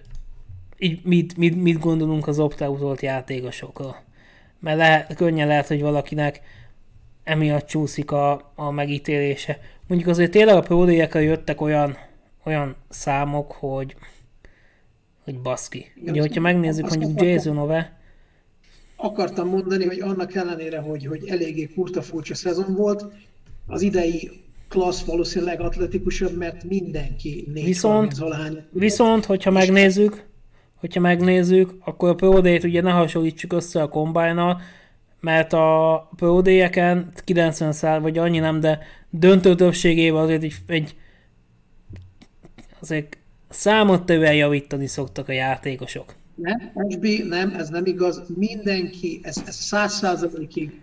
S1: így mit, mit, mit gondolunk az opt játékosokról. Mert lehet, könnyen lehet, hogy valakinek emiatt csúszik a, a megítélése. Mondjuk azért tényleg a pro jöttek olyan, olyan számok, hogy hogy baszki. Ugye, hogyha megnézzük mondjuk Jason Ove,
S2: akartam mondani, hogy annak ellenére, hogy, hogy eléggé kurta furcsa szezon volt, az idei klassz valószínűleg atletikusabb, mert mindenki négy
S1: viszont, viszont, hogyha megnézzük, hogyha megnézzük, akkor a Pro ugye ne hasonlítsuk össze a combine mert a Pro 90 szál, vagy annyi nem, de döntő többségében azért egy, egy azért számottevően javítani szoktak a játékosok.
S2: Nem, SB, nem, ez nem igaz. Mindenki, ez, száz százalékig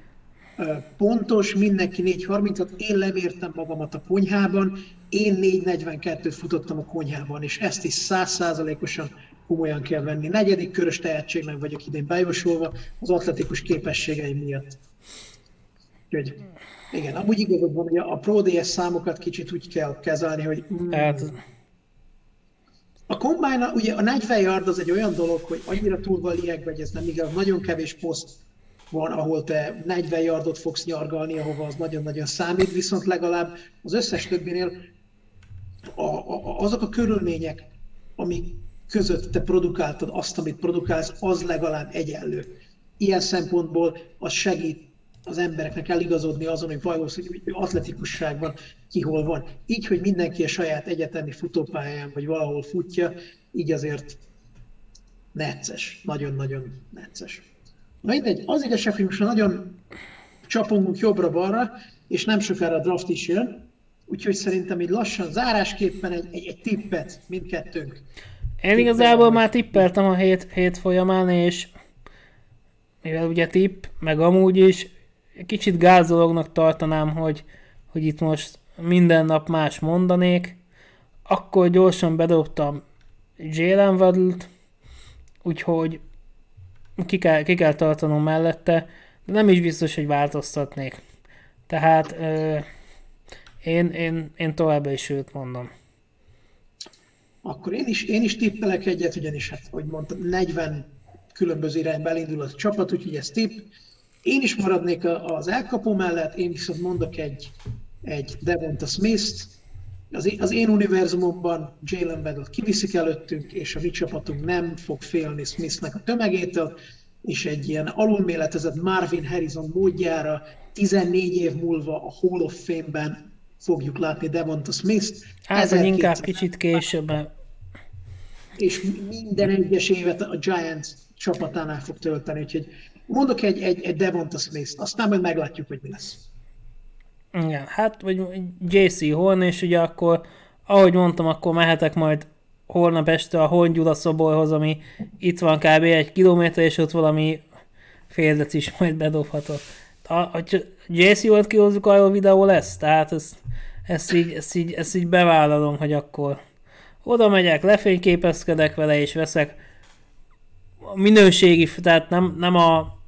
S2: pontos, mindenki 4.30-at, én lemértem magamat a konyhában, én 4.42-t futottam a konyhában, és ezt is százszázalékosan komolyan kell venni. Negyedik körös tehetségnek vagyok idén bejósolva az atletikus képességeim miatt. Úgyhogy igen, amúgy igazad van, hogy a Pro DS számokat kicsit úgy kell kezelni, hogy mm, hát... A combine ugye a 40 yard az egy olyan dolog, hogy annyira túl van liegve, hogy ez nem igaz, nagyon kevés poszt van, ahol te 40 yardot fogsz nyargalni, ahova az nagyon-nagyon számít, viszont legalább az összes többinél a, a, azok a körülmények, amik között te produkáltad azt, amit produkálsz, az legalább egyenlő. Ilyen szempontból az segít az embereknek eligazodni azon, hogy valószínű atletikusságban ki hol van. Így, hogy mindenki a saját egyetemi futópályán vagy valahol futja, így azért necces, nagyon-nagyon necces. Na mindegy, az igazság, hogy most nagyon csapongunk jobbra-balra, és nem sokára a draft is jön, úgyhogy szerintem így lassan zárásképpen egy, egy, egy tippet mindkettőnk.
S1: Én igazából már tippeltem a hét, hét folyamán, és mivel ugye tipp, meg amúgy is kicsit gázolognak tartanám, hogy, hogy itt most minden nap más mondanék, akkor gyorsan bedobtam Jalen Waddle-t, úgyhogy ki kell, ki kell tartanom mellette, de nem is biztos, hogy változtatnék. Tehát ö, én, én, én továbbra is őt mondom.
S2: Akkor én is, én is tippelek egyet, ugyanis, hát, hogy mondtam, 40 különböző irányba elindul a csapat, úgyhogy ez tipp. Én is maradnék az elkapó mellett, én viszont mondok egy, egy Devonta Smith-t, az az én univerzumomban Jalen Bedot kiviszik előttünk, és a mi csapatunk nem fog félni Smithnek a tömegétől, és egy ilyen alulméletezett Marvin Harrison módjára 14 év múlva a Hall of Fame-ben fogjuk látni Devonta Smith-t.
S1: Hát, inkább kicsit később.
S2: És minden egyes évet a Giants csapatánál fog tölteni, úgyhogy mondok egy, egy, egy Devonta Smith-t, aztán majd meglátjuk, hogy mi lesz.
S1: Igen, hát, vagy JC Horn, és ugye akkor, ahogy mondtam, akkor mehetek majd holnap este a Horn Gyula szoborhoz, ami itt van kb. egy kilométer, és ott valami féldec is majd bedobhatok. Ha JC Horn kihozzuk, arról videó lesz, tehát ezt, ezt, így, ezt, így, ezt így bevállalom, hogy akkor oda megyek, lefényképezkedek vele, és veszek a minőségi, tehát nem, nem a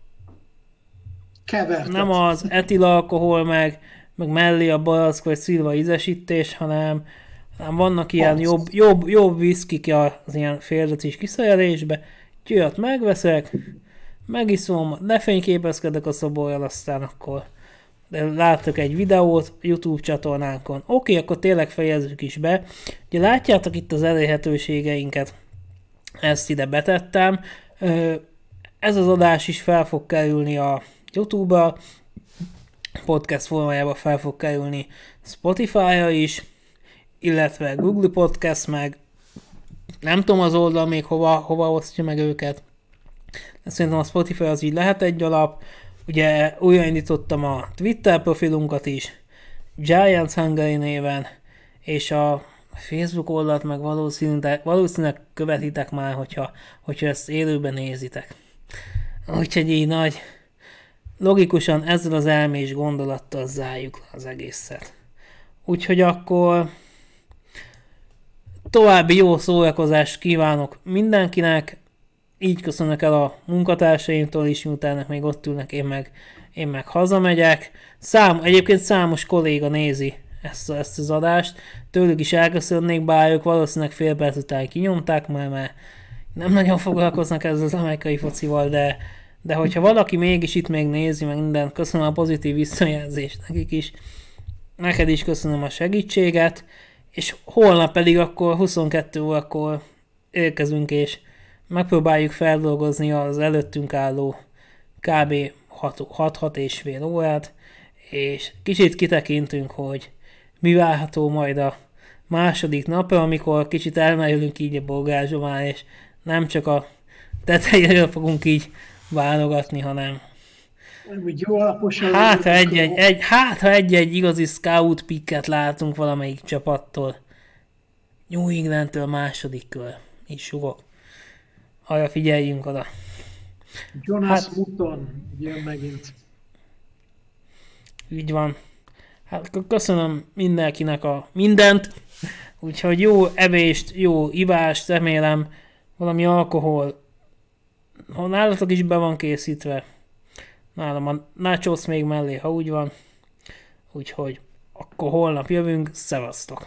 S2: Kevertet.
S1: nem az etilalkohol, meg meg mellé a barack vagy szilva ízesítés, hanem, hanem vannak ilyen jobb, jobb, jobb viszkik az ilyen féldecis kiszerelésbe, Győt megveszek, megiszom, lefényképezkedek a szoborral, aztán akkor láttok egy videót YouTube csatornánkon. Oké, akkor tényleg fejezzük is be. Ugye látjátok itt az elérhetőségeinket, ezt ide betettem. Ez az adás is fel fog kerülni a YouTube-ba, podcast formájában fel fog kerülni Spotify-ra is, illetve Google Podcast, meg nem tudom az oldal még hova, hova osztja meg őket. De szerintem a Spotify az így lehet egy alap. Ugye újraindítottam a Twitter profilunkat is, Giants Hungary néven, és a Facebook oldalt meg valószínűleg, valószínűleg követitek már, hogyha, hogyha ezt élőben nézitek. Úgyhogy így nagy, logikusan ezzel az elmés gondolattal zárjuk az egészet. Úgyhogy akkor további jó szórakozást kívánok mindenkinek, így köszönök el a munkatársaimtól is, miután még ott ülnek, én meg, én meg hazamegyek. Szám, egyébként számos kolléga nézi ezt, ezt az adást, tőlük is elköszönnék, bár ők valószínűleg fél perc után kinyomták, mert, mert nem nagyon foglalkoznak ezzel az amerikai focival, de, de hogyha valaki mégis itt még nézi meg mindent, köszönöm a pozitív visszajelzést nekik is. Neked is köszönöm a segítséget, és holnap pedig akkor 22 órakor érkezünk, és megpróbáljuk feldolgozni az előttünk álló kb. 6-6 és fél órát, és kicsit kitekintünk, hogy mi várható majd a második napra, amikor kicsit elmerülünk így a bolgázsomán, és nem csak a tetejéről fogunk így válogatni, hanem
S2: úgy jó alaposan.
S1: Hát, ha egy-egy, egy, hát, ha egy-egy igazi scout picket látunk valamelyik csapattól. New Englandtől második kör. Így sugok. Arra figyeljünk oda.
S2: Jonas hát, Mutton jön megint.
S1: Így van. Hát köszönöm mindenkinek a mindent. Úgyhogy jó evést, jó ivást, remélem valami alkohol. Ha nálatok is be van készítve, nálam a nachos még mellé, ha úgy van. Úgyhogy akkor holnap jövünk, szevasztok!